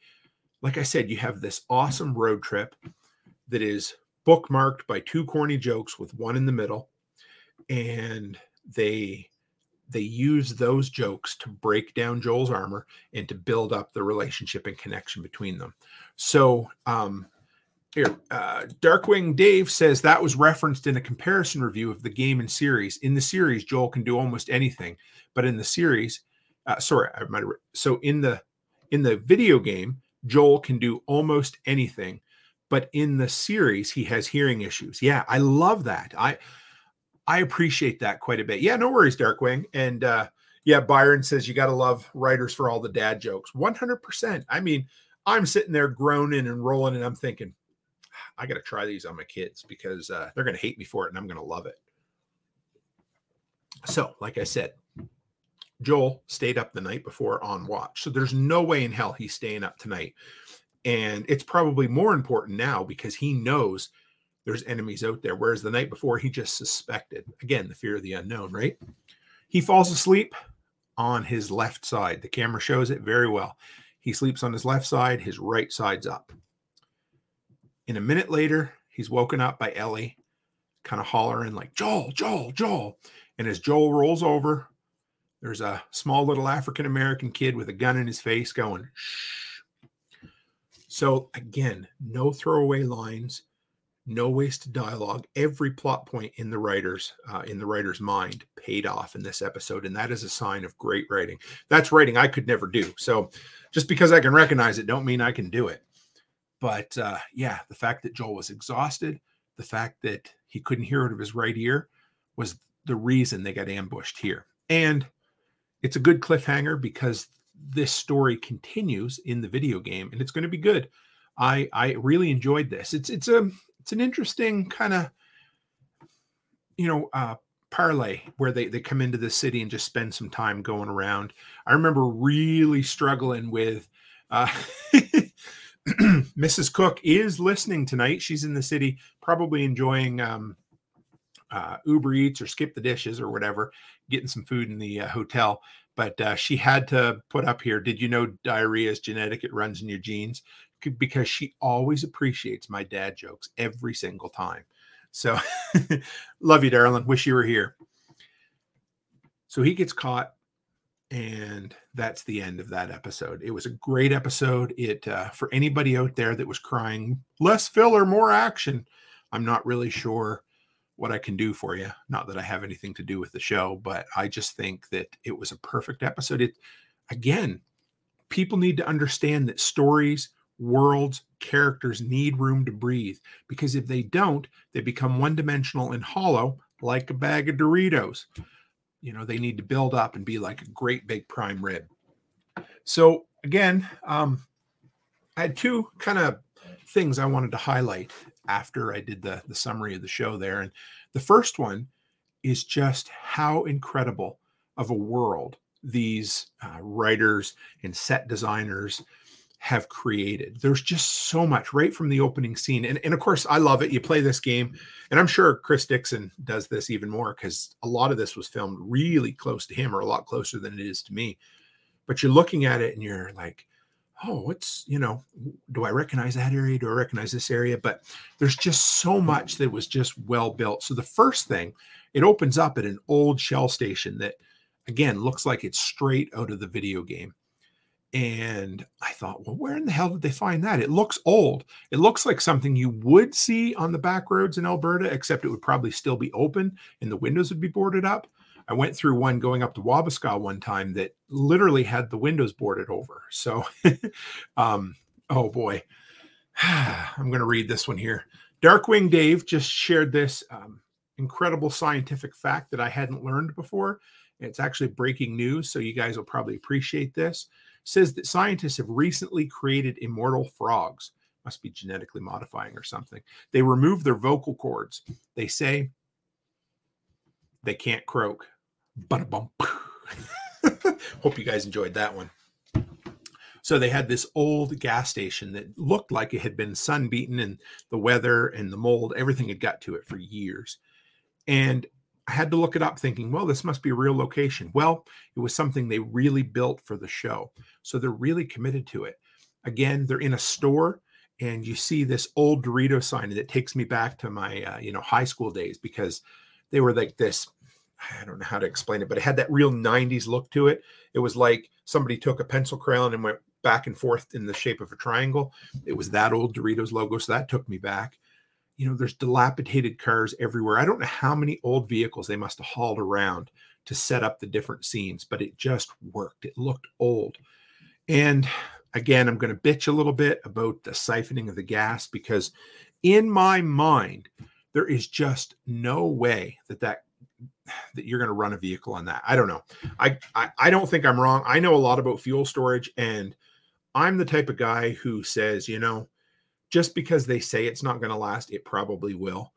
like I said, you have this awesome road trip that is bookmarked by two corny jokes with one in the middle. And they they use those jokes to break down Joel's armor and to build up the relationship and connection between them. So um here, uh, Darkwing Dave says that was referenced in a comparison review of the game and series. In the series, Joel can do almost anything, but in the series, uh, sorry, I might have, so in the in the video game, Joel can do almost anything, but in the series, he has hearing issues. Yeah, I love that. I I appreciate that quite a bit. Yeah, no worries, Darkwing. And uh, yeah, Byron says you got to love writers for all the dad jokes. One hundred percent. I mean, I'm sitting there groaning and rolling, and I'm thinking I got to try these on my kids because uh, they're going to hate me for it and I'm going to love it. So, like I said, Joel stayed up the night before on watch. So there's no way in hell he's staying up tonight. And it's probably more important now because he knows there's enemies out there. Whereas the night before, he just suspected. Again, the fear of the unknown, right? He falls asleep on his left side. The camera shows it very well. He sleeps on his left side, his right side's up. In a minute later, he's woken up by Ellie, kind of hollering like, Joel, Joel, Joel. And as Joel rolls over, there's a small little African American kid with a gun in his face going, shh. So again, no throwaway lines, no wasted dialogue. Every plot point in the writer's uh, in the writer's mind paid off in this episode, and that is a sign of great writing. That's writing I could never do. So just because I can recognize it, don't mean I can do it. But uh, yeah, the fact that Joel was exhausted, the fact that he couldn't hear out of his right ear was the reason they got ambushed here. And it's a good cliffhanger because this story continues in the video game and it's going to be good. I I really enjoyed this. It's it's a it's an interesting kind of you know uh parlay where they they come into the city and just spend some time going around. I remember really struggling with uh Mrs. Cook is listening tonight. She's in the city, probably enjoying um, uh, Uber Eats or skip the dishes or whatever, getting some food in the uh, hotel. But uh, she had to put up here. Did you know diarrhea is genetic? It runs in your genes because she always appreciates my dad jokes every single time. So love you, darling. Wish you were here. So he gets caught, and that's the end of that episode. It was a great episode. It uh, for anybody out there that was crying, less filler, more action. I'm not really sure what I can do for you. Not that I have anything to do with the show, but I just think that it was a perfect episode. It again, people need to understand that stories worlds, characters need room to breathe because if they don't, they become one dimensional and hollow like a bag of Doritos. You know, they need to build up and be like a great big prime rib. So, again, um, I had two kind of things I wanted to highlight after I did the, the summary of the show there. And the first one is just how incredible of a world these uh, writers and set designers have created. There's just so much right from the opening scene. And, and of course, I love it. You play this game, and I'm sure Chris Dixon does this even more because a lot of this was filmed really close to him or a lot closer than it is to me. But you're looking at it and you're like, oh, what's, you know, do I recognize that area? Do I recognize this area? But there's just so much that was just well built. So the first thing, it opens up at an old shell station that, again, looks like it's straight out of the video game and I thought, well, where in the hell did they find that? It looks old. It looks like something you would see on the back roads in Alberta, except it would probably still be open and the windows would be boarded up. I went through one going up to Wabasca one time that literally had the windows boarded over. So, um, oh boy, I'm going to read this one here. Darkwing Dave just shared this um, incredible scientific fact that I hadn't learned before. It's actually breaking news, so you guys will probably appreciate this says that scientists have recently created immortal frogs. Must be genetically modifying or something. They remove their vocal cords. They say they can't croak. Hope you guys enjoyed that one. So they had this old gas station that looked like it had been sun beaten and the weather and the mold, everything had got to it for years. And I had to look it up thinking, well, this must be a real location. Well, it was something they really built for the show. So they're really committed to it. Again, they're in a store and you see this old Dorito sign that takes me back to my, uh, you know, high school days because they were like this. I don't know how to explain it, but it had that real 90s look to it. It was like somebody took a pencil crayon and went back and forth in the shape of a triangle. It was that old Doritos logo. So that took me back you know, there's dilapidated cars everywhere. I don't know how many old vehicles they must have hauled around to set up the different scenes, but it just worked. It looked old. And again, I'm going to bitch a little bit about the siphoning of the gas because in my mind, there is just no way that that that you're going to run a vehicle on that. I don't know. I, I I don't think I'm wrong. I know a lot about fuel storage and I'm the type of guy who says, you know, just because they say it's not going to last, it probably will.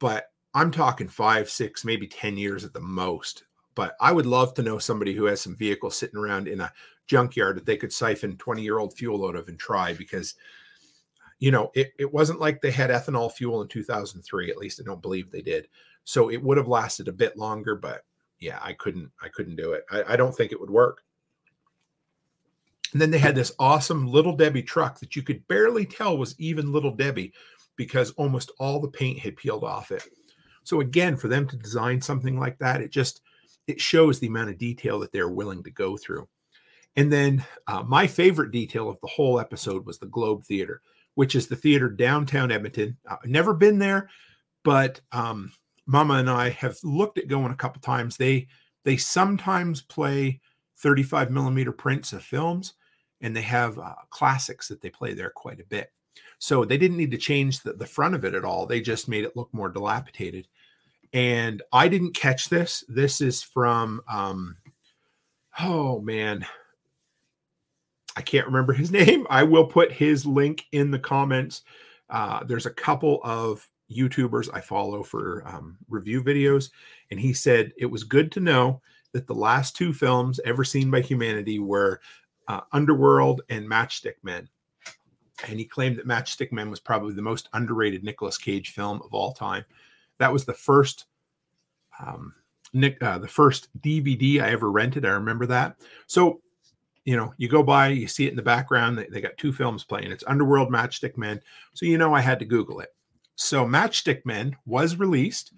But I'm talking five, six, maybe 10 years at the most. But I would love to know somebody who has some vehicles sitting around in a junkyard that they could siphon 20 year old fuel out of and try because, you know, it, it wasn't like they had ethanol fuel in 2003. At least I don't believe they did. So it would have lasted a bit longer, but yeah, I couldn't, I couldn't do it. I, I don't think it would work. And then they had this awesome Little Debbie truck that you could barely tell was even Little Debbie because almost all the paint had peeled off it. So again, for them to design something like that, it just it shows the amount of detail that they're willing to go through. And then uh, my favorite detail of the whole episode was the Globe Theater, which is the theater downtown Edmonton. I've never been there, but um, Mama and I have looked at going a couple times. They they sometimes play 35 millimeter prints of films, and they have uh, classics that they play there quite a bit. So they didn't need to change the, the front of it at all. They just made it look more dilapidated. And I didn't catch this. This is from, um, oh man, I can't remember his name. I will put his link in the comments. Uh, there's a couple of YouTubers I follow for um, review videos, and he said it was good to know that the last two films ever seen by humanity were uh, Underworld and Matchstick Men. And he claimed that Matchstick Men was probably the most underrated Nicolas Cage film of all time. That was the first um, Nick, uh, the first DVD I ever rented. I remember that. So, you know, you go by, you see it in the background. They, they got two films playing. It's Underworld Matchstick Men. So you know I had to Google it. So Matchstick Men was released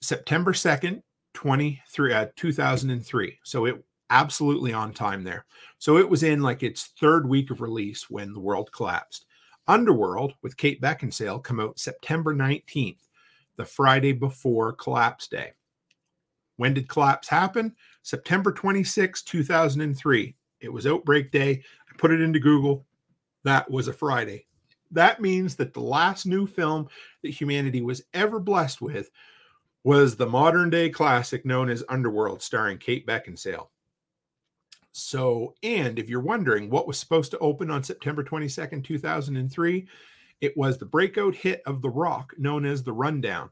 September 2nd, 23, uh, 2003. So it absolutely on time there. So it was in like its third week of release when the world collapsed. Underworld with Kate Beckinsale come out September 19th, the Friday before collapse day. When did collapse happen? September 26, 2003. It was outbreak day. I put it into Google. That was a Friday. That means that the last new film that humanity was ever blessed with was the modern day classic known as Underworld, starring Kate Beckinsale. So, and if you're wondering what was supposed to open on September 22nd, 2003, it was the breakout hit of The Rock known as The Rundown.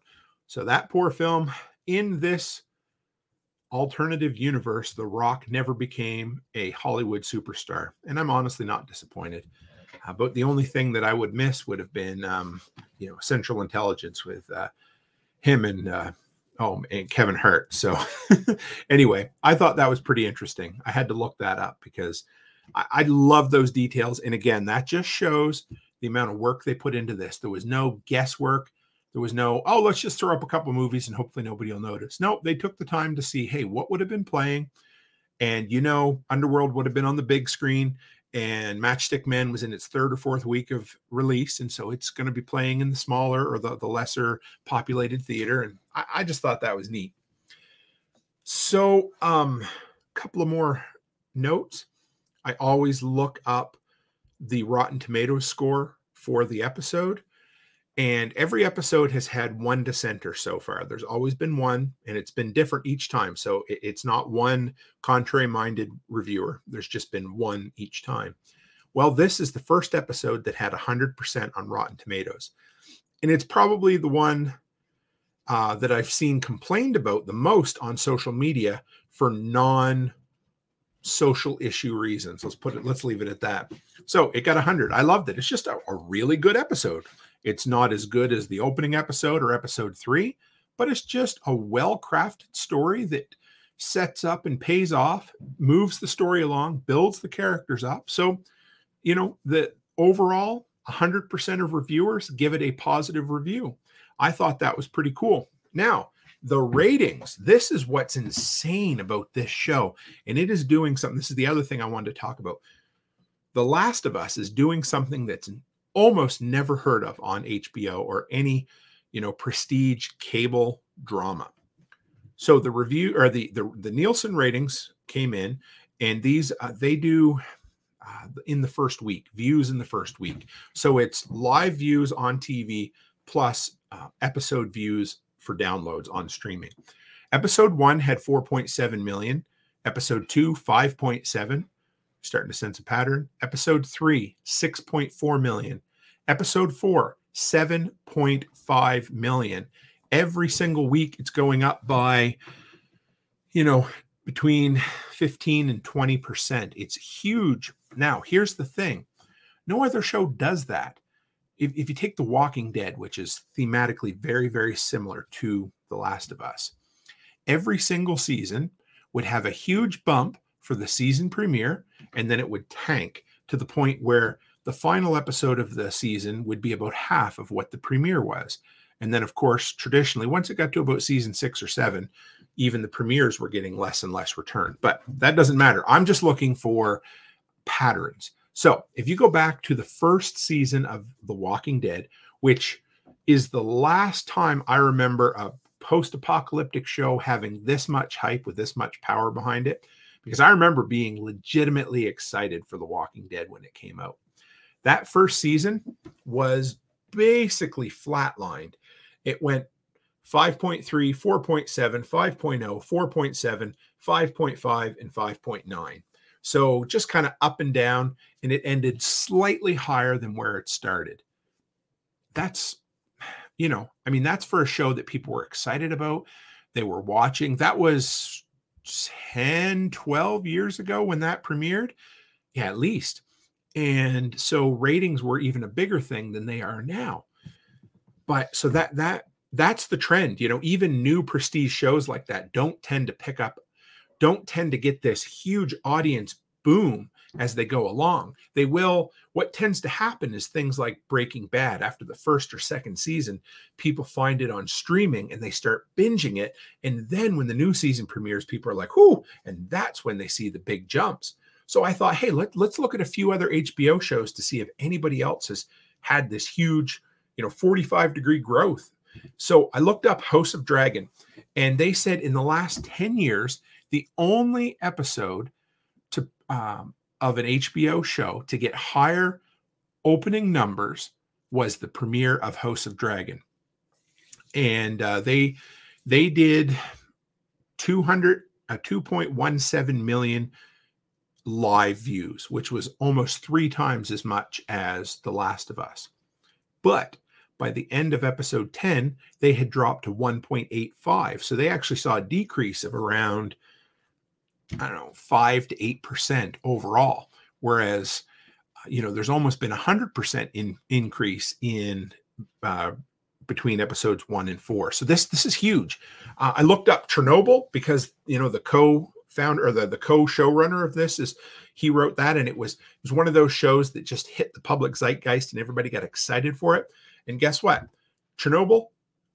So, that poor film in this alternative universe, The Rock never became a Hollywood superstar. And I'm honestly not disappointed. Uh, but the only thing that I would miss would have been, um, you know, Central Intelligence with uh, him and uh, oh, and Kevin Hart. So anyway, I thought that was pretty interesting. I had to look that up because I, I love those details. And again, that just shows the amount of work they put into this. There was no guesswork. There was no, oh, let's just throw up a couple movies and hopefully nobody will notice. No, they took the time to see, hey, what would have been playing? And you know, Underworld would have been on the big screen and Matchstick Men was in its third or fourth week of release, and so it's going to be playing in the smaller or the, the lesser populated theater. And I, I just thought that was neat. So, um, a couple of more notes. I always look up the Rotten Tomatoes score for the episode. And every episode has had one dissenter so far. There's always been one, and it's been different each time. So it's not one contrary minded reviewer, there's just been one each time. Well, this is the first episode that had 100% on Rotten Tomatoes. And it's probably the one uh, that I've seen complained about the most on social media for non social issue reasons. Let's put it, let's leave it at that. So it got 100. I loved it. It's just a, a really good episode. It's not as good as the opening episode or episode three, but it's just a well crafted story that sets up and pays off, moves the story along, builds the characters up. So, you know, the overall 100% of reviewers give it a positive review. I thought that was pretty cool. Now, the ratings, this is what's insane about this show. And it is doing something. This is the other thing I wanted to talk about. The Last of Us is doing something that's almost never heard of on HBO or any, you know, prestige cable drama. So the review or the the, the Nielsen ratings came in, and these uh, they do uh, in the first week views in the first week. So it's live views on TV plus uh, episode views for downloads on streaming. Episode one had 4.7 million. Episode two, 5.7 starting to sense a pattern. Episode three, 6.4 million. Episode four, 7.5 million. Every single week, it's going up by, you know, between 15 and 20%. It's huge. Now, here's the thing no other show does that. If, if you take The Walking Dead, which is thematically very, very similar to The Last of Us, every single season would have a huge bump for the season premiere, and then it would tank to the point where the final episode of the season would be about half of what the premiere was. And then, of course, traditionally, once it got to about season six or seven, even the premieres were getting less and less return. But that doesn't matter. I'm just looking for patterns. So if you go back to the first season of The Walking Dead, which is the last time I remember a post apocalyptic show having this much hype with this much power behind it, because I remember being legitimately excited for The Walking Dead when it came out. That first season was basically flatlined. It went 5.3, 4.7, 5.0, 4.7, 5.5, and 5.9. So just kind of up and down, and it ended slightly higher than where it started. That's, you know, I mean, that's for a show that people were excited about. They were watching. That was 10, 12 years ago when that premiered. Yeah, at least. And so ratings were even a bigger thing than they are now. But so that that that's the trend. You know, even new prestige shows like that don't tend to pick up, don't tend to get this huge audience boom as they go along. They will, what tends to happen is things like Breaking Bad after the first or second season, people find it on streaming and they start binging it. And then when the new season premieres, people are like, whoo, and that's when they see the big jumps. So I thought, hey, let, let's look at a few other HBO shows to see if anybody else has had this huge, you know, 45 degree growth. So I looked up House of Dragon, and they said in the last 10 years, the only episode to um, of an HBO show to get higher opening numbers was the premiere of House of Dragon, and uh, they they did 200 uh, 2.17 million live views, which was almost three times as much as The Last of Us. But by the end of episode 10, they had dropped to 1.85. So they actually saw a decrease of around, I don't know, 5 to 8% overall. Whereas, uh, you know, there's almost been a 100% in, increase in uh, between episodes one and four. So this this is huge. Uh, I looked up Chernobyl because you know the co founder or the, the co-showrunner of this is he wrote that and it was it was one of those shows that just hit the public zeitgeist and everybody got excited for it and guess what chernobyl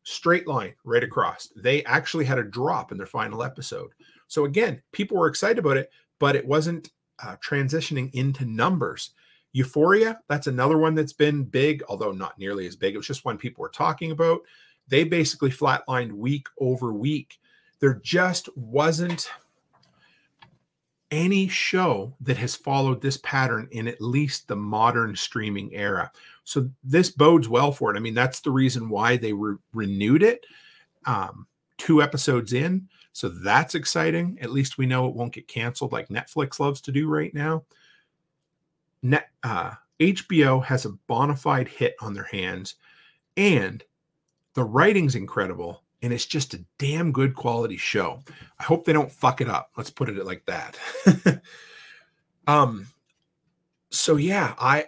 straight line right across they actually had a drop in their final episode so again people were excited about it but it wasn't uh, transitioning into numbers euphoria that's another one that's been big although not nearly as big it was just one people were talking about they basically flatlined week over week there just wasn't any show that has followed this pattern in at least the modern streaming era. So this bodes well for it. I mean, that's the reason why they re- renewed it um, two episodes in. So that's exciting. At least we know it won't get canceled like Netflix loves to do right now. Net, uh, HBO has a bona fide hit on their hands, and the writing's incredible and it's just a damn good quality show. I hope they don't fuck it up. Let's put it like that. um so yeah, I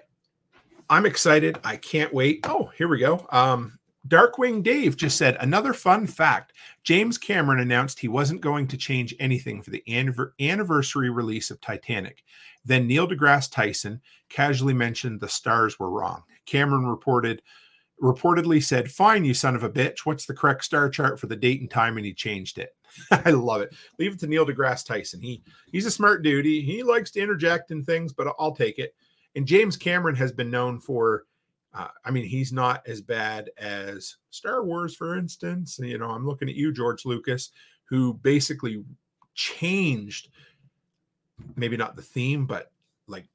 I'm excited. I can't wait. Oh, here we go. Um Darkwing Dave just said another fun fact. James Cameron announced he wasn't going to change anything for the anniversary release of Titanic. Then Neil deGrasse Tyson casually mentioned the stars were wrong. Cameron reported reportedly said, Fine, you son of a bitch. What's the correct star chart for the date and time? And he changed it. I love it. Leave it to Neil deGrasse Tyson. He he's a smart dude. He, he likes to interject in things, but I'll take it. And James Cameron has been known for uh, I mean, he's not as bad as Star Wars, for instance. You know, I'm looking at you, George Lucas, who basically changed maybe not the theme, but like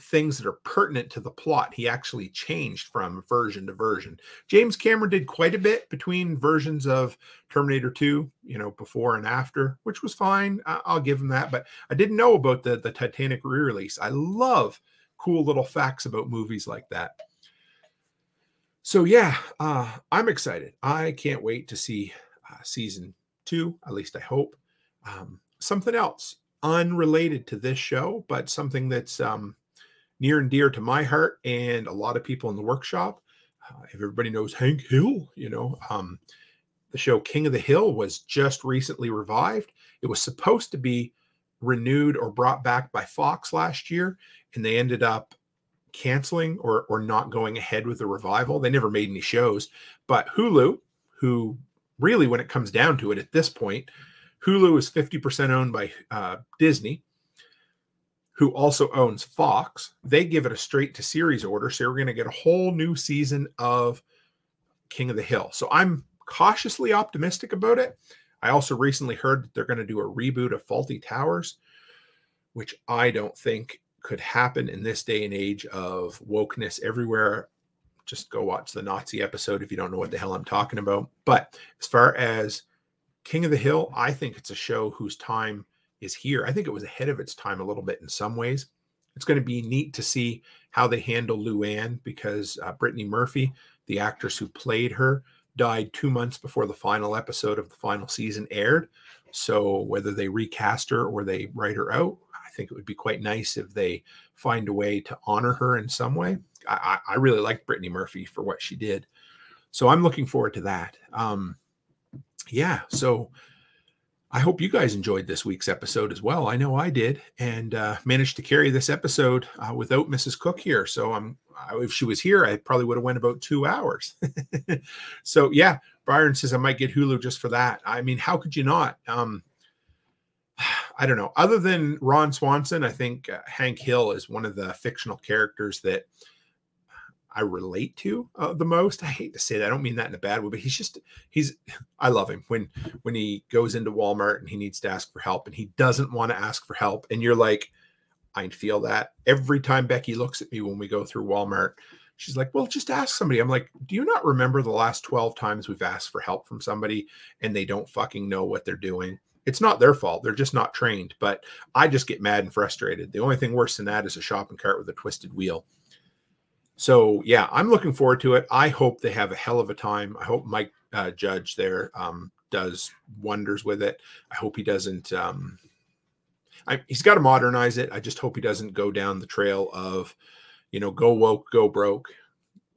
things that are pertinent to the plot he actually changed from version to version james cameron did quite a bit between versions of terminator 2 you know before and after which was fine i'll give him that but i didn't know about the the titanic re-release i love cool little facts about movies like that so yeah uh i'm excited i can't wait to see uh, season two at least i hope um something else unrelated to this show but something that's um near and dear to my heart and a lot of people in the workshop. Uh, if everybody knows Hank Hill, you know, um, the show King of the Hill was just recently revived. It was supposed to be renewed or brought back by Fox last year, and they ended up canceling or or not going ahead with the revival. They never made any shows, but Hulu, who really, when it comes down to it, at this point, Hulu is 50% owned by uh, Disney who also owns Fox, they give it a straight to series order. So we're going to get a whole new season of King of the Hill. So I'm cautiously optimistic about it. I also recently heard that they're going to do a reboot of Fawlty Towers, which I don't think could happen in this day and age of wokeness everywhere. Just go watch the Nazi episode if you don't know what the hell I'm talking about. But as far as King of the Hill, I think it's a show whose time is here. I think it was ahead of its time a little bit in some ways. It's going to be neat to see how they handle Luann because uh, Brittany Murphy, the actress who played her, died two months before the final episode of the final season aired. So whether they recast her or they write her out, think it would be quite nice if they find a way to honor her in some way. I, I really like Brittany Murphy for what she did. so I'm looking forward to that. Um, yeah, so I hope you guys enjoyed this week's episode as well. I know I did, and uh, managed to carry this episode uh, without Mrs. Cook here. So I'm if she was here, I probably would have went about two hours. so yeah, Byron says I might get Hulu just for that. I mean, how could you not? Um, I don't know. Other than Ron Swanson, I think uh, Hank Hill is one of the fictional characters that I relate to uh, the most. I hate to say that. I don't mean that in a bad way, but he's just he's I love him when when he goes into Walmart and he needs to ask for help and he doesn't want to ask for help and you're like I feel that every time Becky looks at me when we go through Walmart. She's like, "Well, just ask somebody." I'm like, "Do you not remember the last 12 times we've asked for help from somebody and they don't fucking know what they're doing?" It's not their fault. They're just not trained, but I just get mad and frustrated. The only thing worse than that is a shopping cart with a twisted wheel. So yeah, I'm looking forward to it. I hope they have a hell of a time. I hope Mike uh, Judge there um, does wonders with it. I hope he doesn't. Um, I, he's got to modernize it. I just hope he doesn't go down the trail of, you know, go woke, go broke,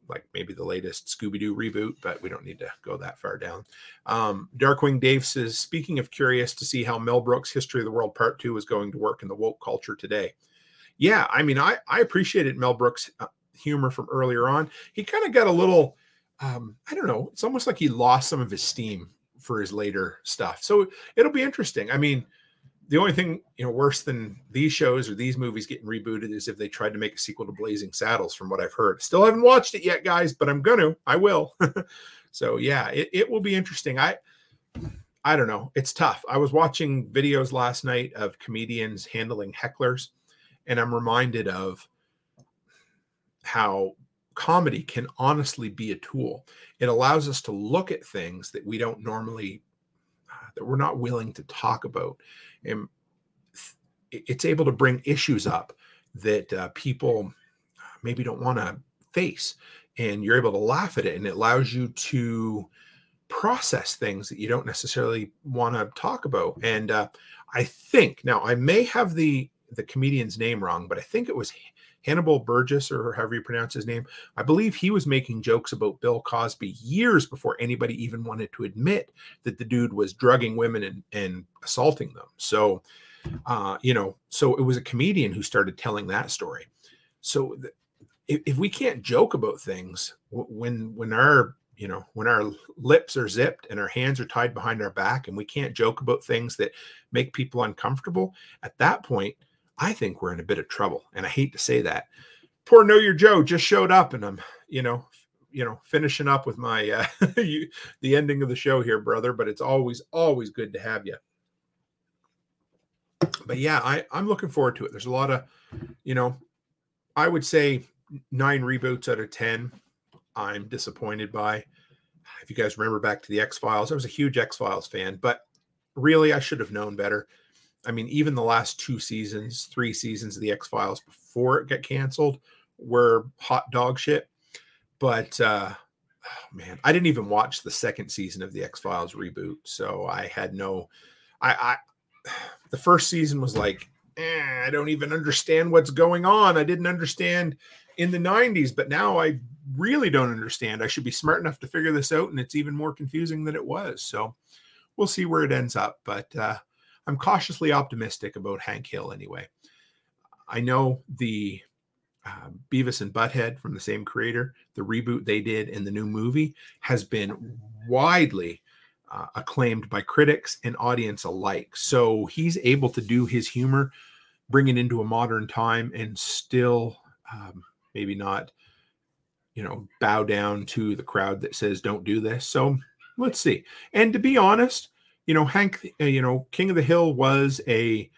like maybe the latest Scooby Doo reboot, but we don't need to go that far down. Um, Darkwing Dave says, speaking of curious to see how Mel Brooks' History of the World Part Two is going to work in the woke culture today. Yeah, I mean, I I appreciated Mel Brooks' uh, humor from earlier on. He kind of got a little, um, I don't know, it's almost like he lost some of his steam for his later stuff. So it'll be interesting. I mean, the only thing you know worse than these shows or these movies getting rebooted is if they tried to make a sequel to Blazing Saddles, from what I've heard. Still haven't watched it yet, guys, but I'm gonna. I will. so yeah, it, it will be interesting. I I don't know. It's tough. I was watching videos last night of comedians handling hecklers, and I'm reminded of how comedy can honestly be a tool. It allows us to look at things that we don't normally uh, that we're not willing to talk about it's able to bring issues up that uh, people maybe don't want to face and you're able to laugh at it and it allows you to process things that you don't necessarily want to talk about and uh, i think now i may have the the comedian's name wrong but i think it was hannibal burgess or however you pronounce his name i believe he was making jokes about bill cosby years before anybody even wanted to admit that the dude was drugging women and, and assaulting them so uh, you know, so it was a comedian who started telling that story. So th- if, if we can't joke about things when when our you know when our lips are zipped and our hands are tied behind our back and we can't joke about things that make people uncomfortable at that point i think we're in a bit of trouble and i hate to say that poor know your joe just showed up and i'm you know you know finishing up with my uh you, the ending of the show here brother but it's always always good to have you but yeah, I, I'm looking forward to it. There's a lot of, you know, I would say nine reboots out of 10, I'm disappointed by. If you guys remember back to the X Files, I was a huge X Files fan, but really, I should have known better. I mean, even the last two seasons, three seasons of the X Files before it got canceled were hot dog shit. But, uh, oh man, I didn't even watch the second season of the X Files reboot. So I had no, I, I, the first season was like, eh, I don't even understand what's going on. I didn't understand in the 90s, but now I really don't understand. I should be smart enough to figure this out, and it's even more confusing than it was. So we'll see where it ends up. But uh, I'm cautiously optimistic about Hank Hill anyway. I know the uh, Beavis and Butthead from the same creator, the reboot they did in the new movie has been widely uh, acclaimed by critics and audience alike. So he's able to do his humor, bring it into a modern time, and still um, maybe not, you know, bow down to the crowd that says don't do this. So let's see. And to be honest, you know, Hank, uh, you know, King of the Hill was a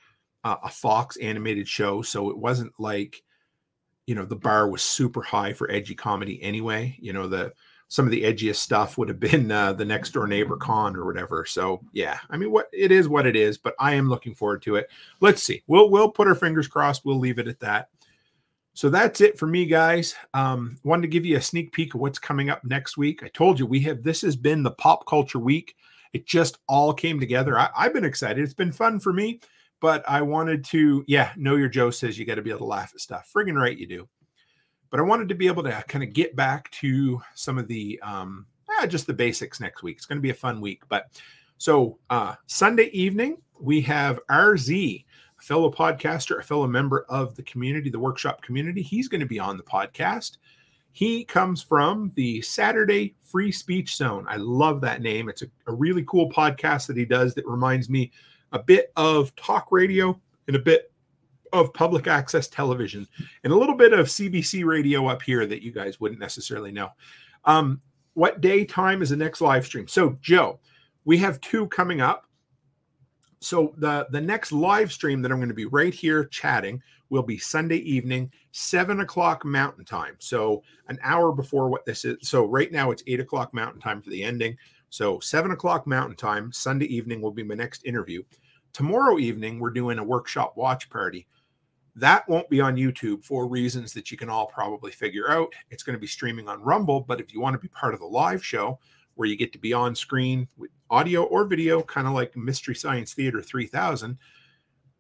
uh, a Fox animated show, so it wasn't like, you know, the bar was super high for edgy comedy anyway. You know, the some of the edgiest stuff would have been uh, the next door neighbor Kahn or whatever. So yeah, I mean, what it is, what it is. But I am looking forward to it. Let's see. We'll we'll put our fingers crossed. We'll leave it at that. So that's it for me, guys. Um, wanted to give you a sneak peek of what's coming up next week. I told you we have this has been the pop culture week. It just all came together. I, I've been excited. It's been fun for me, but I wanted to, yeah, know your Joe says you got to be able to laugh at stuff. Friggin' right, you do but I wanted to be able to kind of get back to some of the um, ah, just the basics next week. It's going to be a fun week. But so uh, Sunday evening, we have RZ, a fellow podcaster, a fellow member of the community, the workshop community. He's going to be on the podcast. He comes from the Saturday Free Speech Zone. I love that name. It's a, a really cool podcast that he does that reminds me a bit of talk radio and a bit of public access television and a little bit of CBC radio up here that you guys wouldn't necessarily know. Um, what day time is the next live stream? So, Joe, we have two coming up. So the the next live stream that I'm going to be right here chatting will be Sunday evening, seven o'clock Mountain Time. So an hour before what this is. So right now it's eight o'clock Mountain Time for the ending. So seven o'clock Mountain Time, Sunday evening will be my next interview. Tomorrow evening we're doing a workshop watch party. That won't be on YouTube for reasons that you can all probably figure out. It's going to be streaming on Rumble, but if you want to be part of the live show where you get to be on screen with audio or video, kind of like Mystery Science Theater 3000,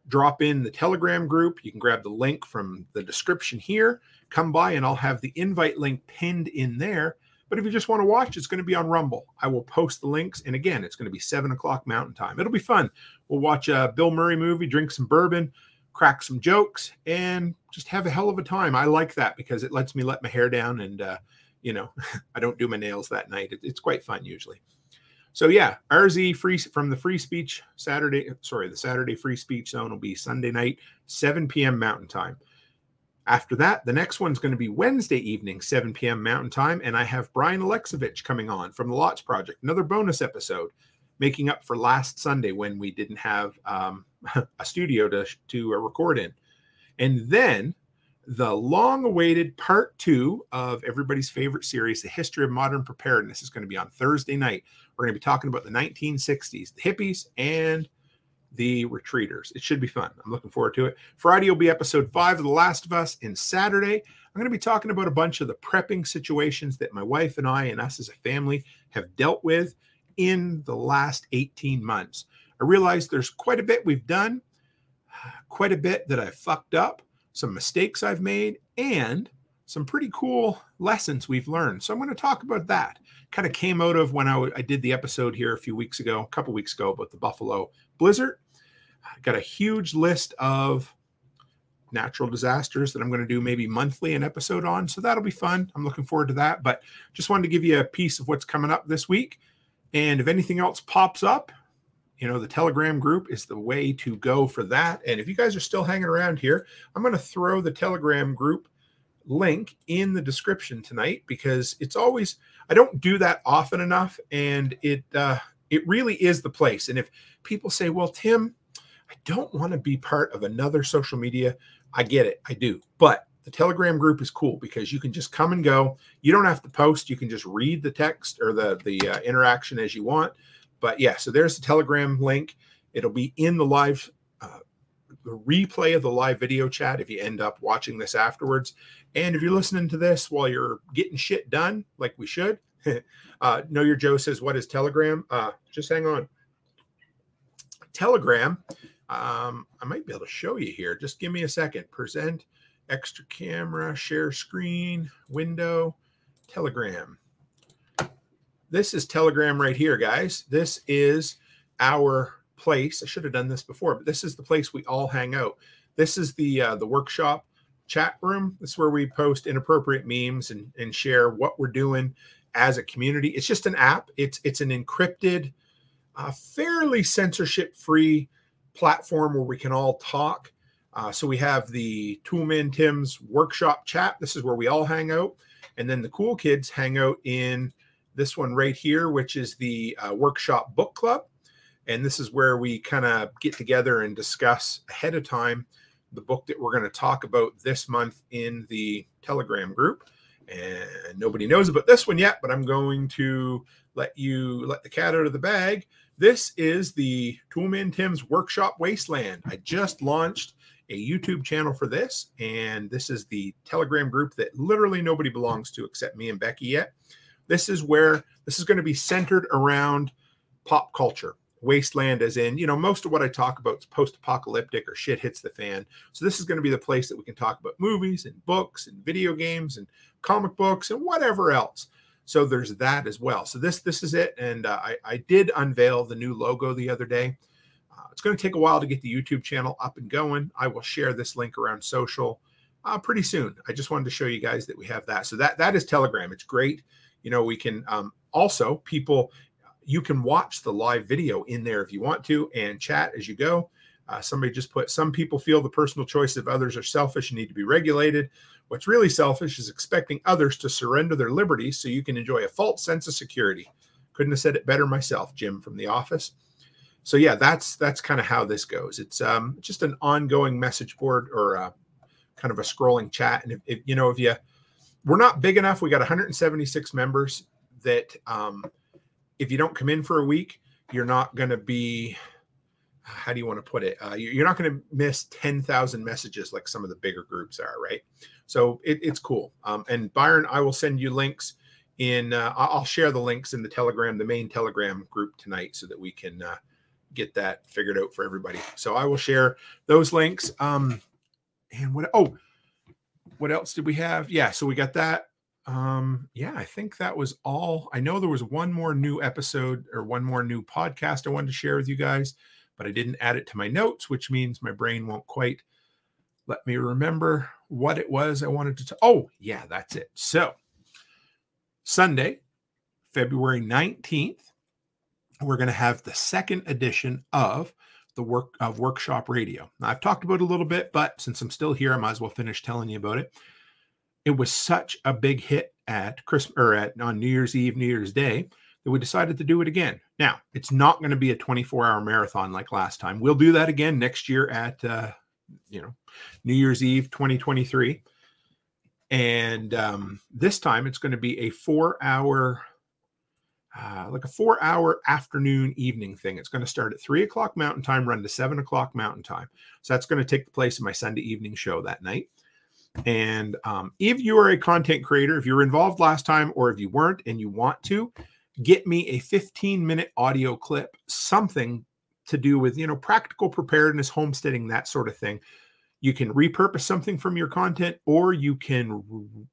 drop in the Telegram group. You can grab the link from the description here. Come by and I'll have the invite link pinned in there. But if you just want to watch, it's going to be on Rumble. I will post the links. And again, it's going to be seven o'clock Mountain Time. It'll be fun. We'll watch a Bill Murray movie, drink some bourbon, crack some jokes, and just have a hell of a time. I like that because it lets me let my hair down and, uh, you know, I don't do my nails that night. It, it's quite fun usually. So yeah, RZ free from the free speech Saturday, sorry, the Saturday free speech zone will be Sunday night, 7 p.m. Mountain Time. After that, the next one's going to be Wednesday evening, 7 p.m. Mountain Time, and I have Brian Alexovich coming on from the Lots Project, another bonus episode, making up for last Sunday when we didn't have um, a studio to to record in. And then the long awaited part two of everybody's favorite series, The History of Modern Preparedness, is going to be on Thursday night. We're going to be talking about the 1960s, the hippies, and the retreaters. It should be fun. I'm looking forward to it. Friday will be episode five of The Last of Us, and Saturday, I'm going to be talking about a bunch of the prepping situations that my wife and I and us as a family have dealt with in the last 18 months. I realize there's quite a bit we've done, quite a bit that I fucked up, some mistakes I've made, and some pretty cool lessons we've learned. So I'm going to talk about that. Kind of came out of when I, w- I did the episode here a few weeks ago, a couple weeks ago about the Buffalo Blizzard. I got a huge list of natural disasters that I'm going to do maybe monthly an episode on. So that'll be fun. I'm looking forward to that. But just wanted to give you a piece of what's coming up this week. And if anything else pops up, you know, the Telegram group is the way to go for that. And if you guys are still hanging around here, I'm going to throw the Telegram group link in the description tonight because it's always I don't do that often enough and it uh it really is the place. And if people say, "Well, Tim, I don't want to be part of another social media," I get it. I do. But the Telegram group is cool because you can just come and go. You don't have to post. You can just read the text or the the uh, interaction as you want. But yeah, so there's the Telegram link. It'll be in the live uh, the replay of the live video chat if you end up watching this afterwards. And if you're listening to this while you're getting shit done, like we should, uh, Know Your Joe says, What is Telegram? Uh, just hang on. Telegram, um, I might be able to show you here. Just give me a second. Present, extra camera, share screen, window, Telegram. This is Telegram right here, guys. This is our place. I should have done this before, but this is the place we all hang out. This is the uh, the workshop chat room. This is where we post inappropriate memes and, and share what we're doing as a community. It's just an app. It's it's an encrypted, uh, fairly censorship free platform where we can all talk. Uh, so we have the Toolman Tim's workshop chat. This is where we all hang out, and then the cool kids hang out in this one right here, which is the uh, workshop book club. And this is where we kind of get together and discuss ahead of time the book that we're going to talk about this month in the Telegram group. And nobody knows about this one yet, but I'm going to let you let the cat out of the bag. This is the Toolman Tim's Workshop Wasteland. I just launched a YouTube channel for this, and this is the Telegram group that literally nobody belongs to except me and Becky yet. This is where this is going to be centered around pop culture wasteland as in you know most of what i talk about is post-apocalyptic or shit hits the fan so this is going to be the place that we can talk about movies and books and video games and comic books and whatever else So there's that as well. So this this is it, and uh, I I did unveil the new logo the other day. Uh, it's going to take a while to get the YouTube channel up and going. I will share this link around social uh, pretty soon. I just wanted to show you guys that we have that. So that that is Telegram. It's great. You know, we can um, also people you can watch the live video in there if you want to and chat as you go. Uh, somebody just put some people feel the personal choice of others are selfish and need to be regulated. What's really selfish is expecting others to surrender their liberties so you can enjoy a false sense of security. Couldn't have said it better myself, Jim from the office. So yeah, that's that's kind of how this goes. It's um, just an ongoing message board or uh, kind of a scrolling chat. And if, if, you know if you we're not big enough, we got 176 members that um, if you don't come in for a week, you're not going to be how do you want to put it? Uh, you're not going to miss 10,000 messages like some of the bigger groups are, right? So it, it's cool. Um, and Byron, I will send you links in, uh, I'll share the links in the Telegram, the main Telegram group tonight so that we can uh, get that figured out for everybody. So I will share those links. Um, and what, oh, what else did we have? Yeah, so we got that. Um, yeah, I think that was all. I know there was one more new episode or one more new podcast I wanted to share with you guys but I didn't add it to my notes, which means my brain won't quite let me remember what it was I wanted to. T- oh, yeah, that's it. So, Sunday, February 19th, we're going to have the second edition of the work of workshop radio. Now, I've talked about it a little bit, but since I'm still here, I might as well finish telling you about it. It was such a big hit at Christmas or at on New Year's Eve, New Year's Day that we decided to do it again. Now, it's not going to be a 24 hour marathon like last time. We'll do that again next year at, uh, you know, New Year's Eve 2023. And um, this time it's going to be a four hour, uh, like a four hour afternoon evening thing. It's going to start at three o'clock Mountain Time, run to seven o'clock Mountain Time. So that's going to take the place of my Sunday evening show that night. And um, if you are a content creator, if you were involved last time, or if you weren't and you want to, get me a 15 minute audio clip, something to do with, you know, practical preparedness, homesteading, that sort of thing. You can repurpose something from your content or you can,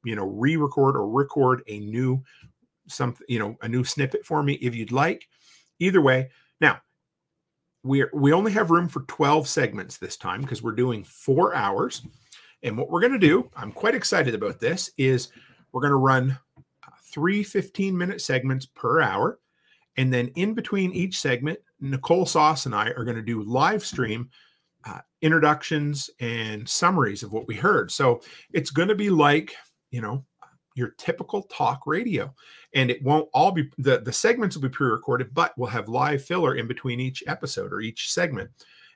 you know, re record or record a new something, you know, a new snippet for me if you'd like. Either way. Now, we we only have room for 12 segments this time because we're doing four hours. And what we're going to do, I'm quite excited about this, is we're going to run three 15 minute segments per hour. And then in between each segment, Nicole Sauce and I are going to do live stream uh, introductions and summaries of what we heard. So it's going to be like, you know, your typical talk radio. And it won't all be the, the segments will be pre-recorded, but we'll have live filler in between each episode or each segment.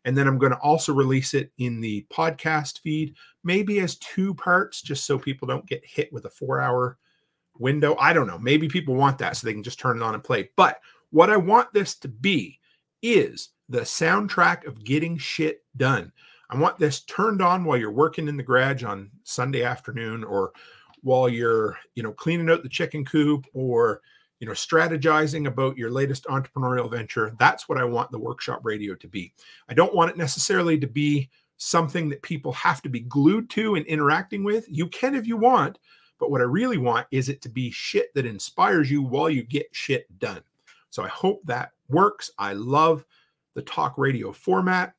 And then I'm going to also release it in the podcast feed, maybe as two parts, just so people don't get hit with a four hour window. I don't know. Maybe people want that so they can just turn it on and play. But what I want this to be is the soundtrack of getting shit done. I want this turned on while you're working in the garage on Sunday afternoon or while you're, you know, cleaning out the chicken coop or, you know, strategizing about your latest entrepreneurial venture. That's what I want the workshop radio to be. I don't want it necessarily to be something that people have to be glued to and interacting with. You can if you want, but what I really want is it to be shit that inspires you while you get shit done. So I hope that works. I love the talk radio format.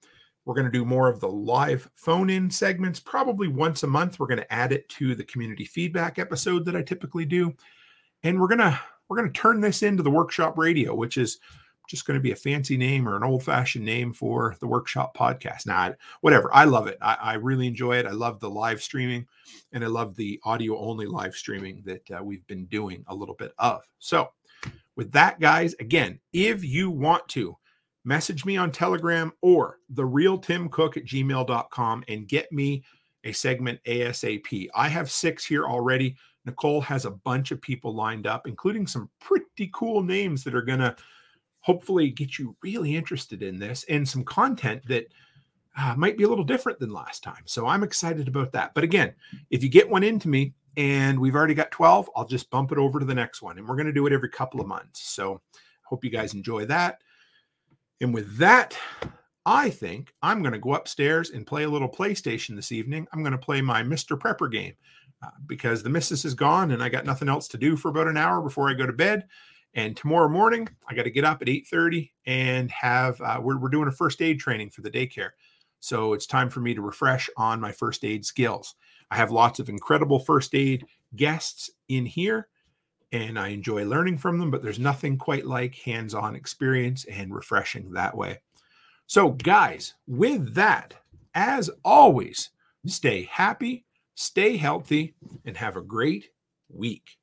We're going to do more of the live phone in segments probably once a month. We're going to add it to the community feedback episode that I typically do. And we're going to we're going to turn this into the workshop radio, which is just going to be a fancy name or an old fashioned name for the workshop podcast. Now, whatever. I love it. I, I, really enjoy it. I love the live streaming and I love the audio only live streaming that uh, we've been doing a little bit of. So, with that, guys, again, if you want to message me on Telegram or the real Tim Cook at gmail.com and get me a segment ASAP. I have six here already. Nicole has a bunch of people lined up, including some pretty cool names that are going to hopefully get you really interested in this and some content that uh, might be a little different than last time. So I'm excited about that. But again, if you get one into me and we've already got 12, I'll just bump it over to the next one. And we're going to do it every couple of months. So hope you guys enjoy that. And with that, I think I'm going to go upstairs and play a little PlayStation this evening. I'm going to play my Mr. Prepper game. uh, because the missus is gone and I got nothing else to do for about an hour before I go to bed. And tomorrow morning, I got to get up at 8:30 and have uh, we're, we're doing a first aid training for the daycare. So it's time for me to refresh on my first aid skills. I have lots of incredible first aid guests in here and I enjoy learning from them, but there's nothing quite like hands on experience and refreshing that way. So, guys, with that, as always, stay happy, stay healthy, and have a great week.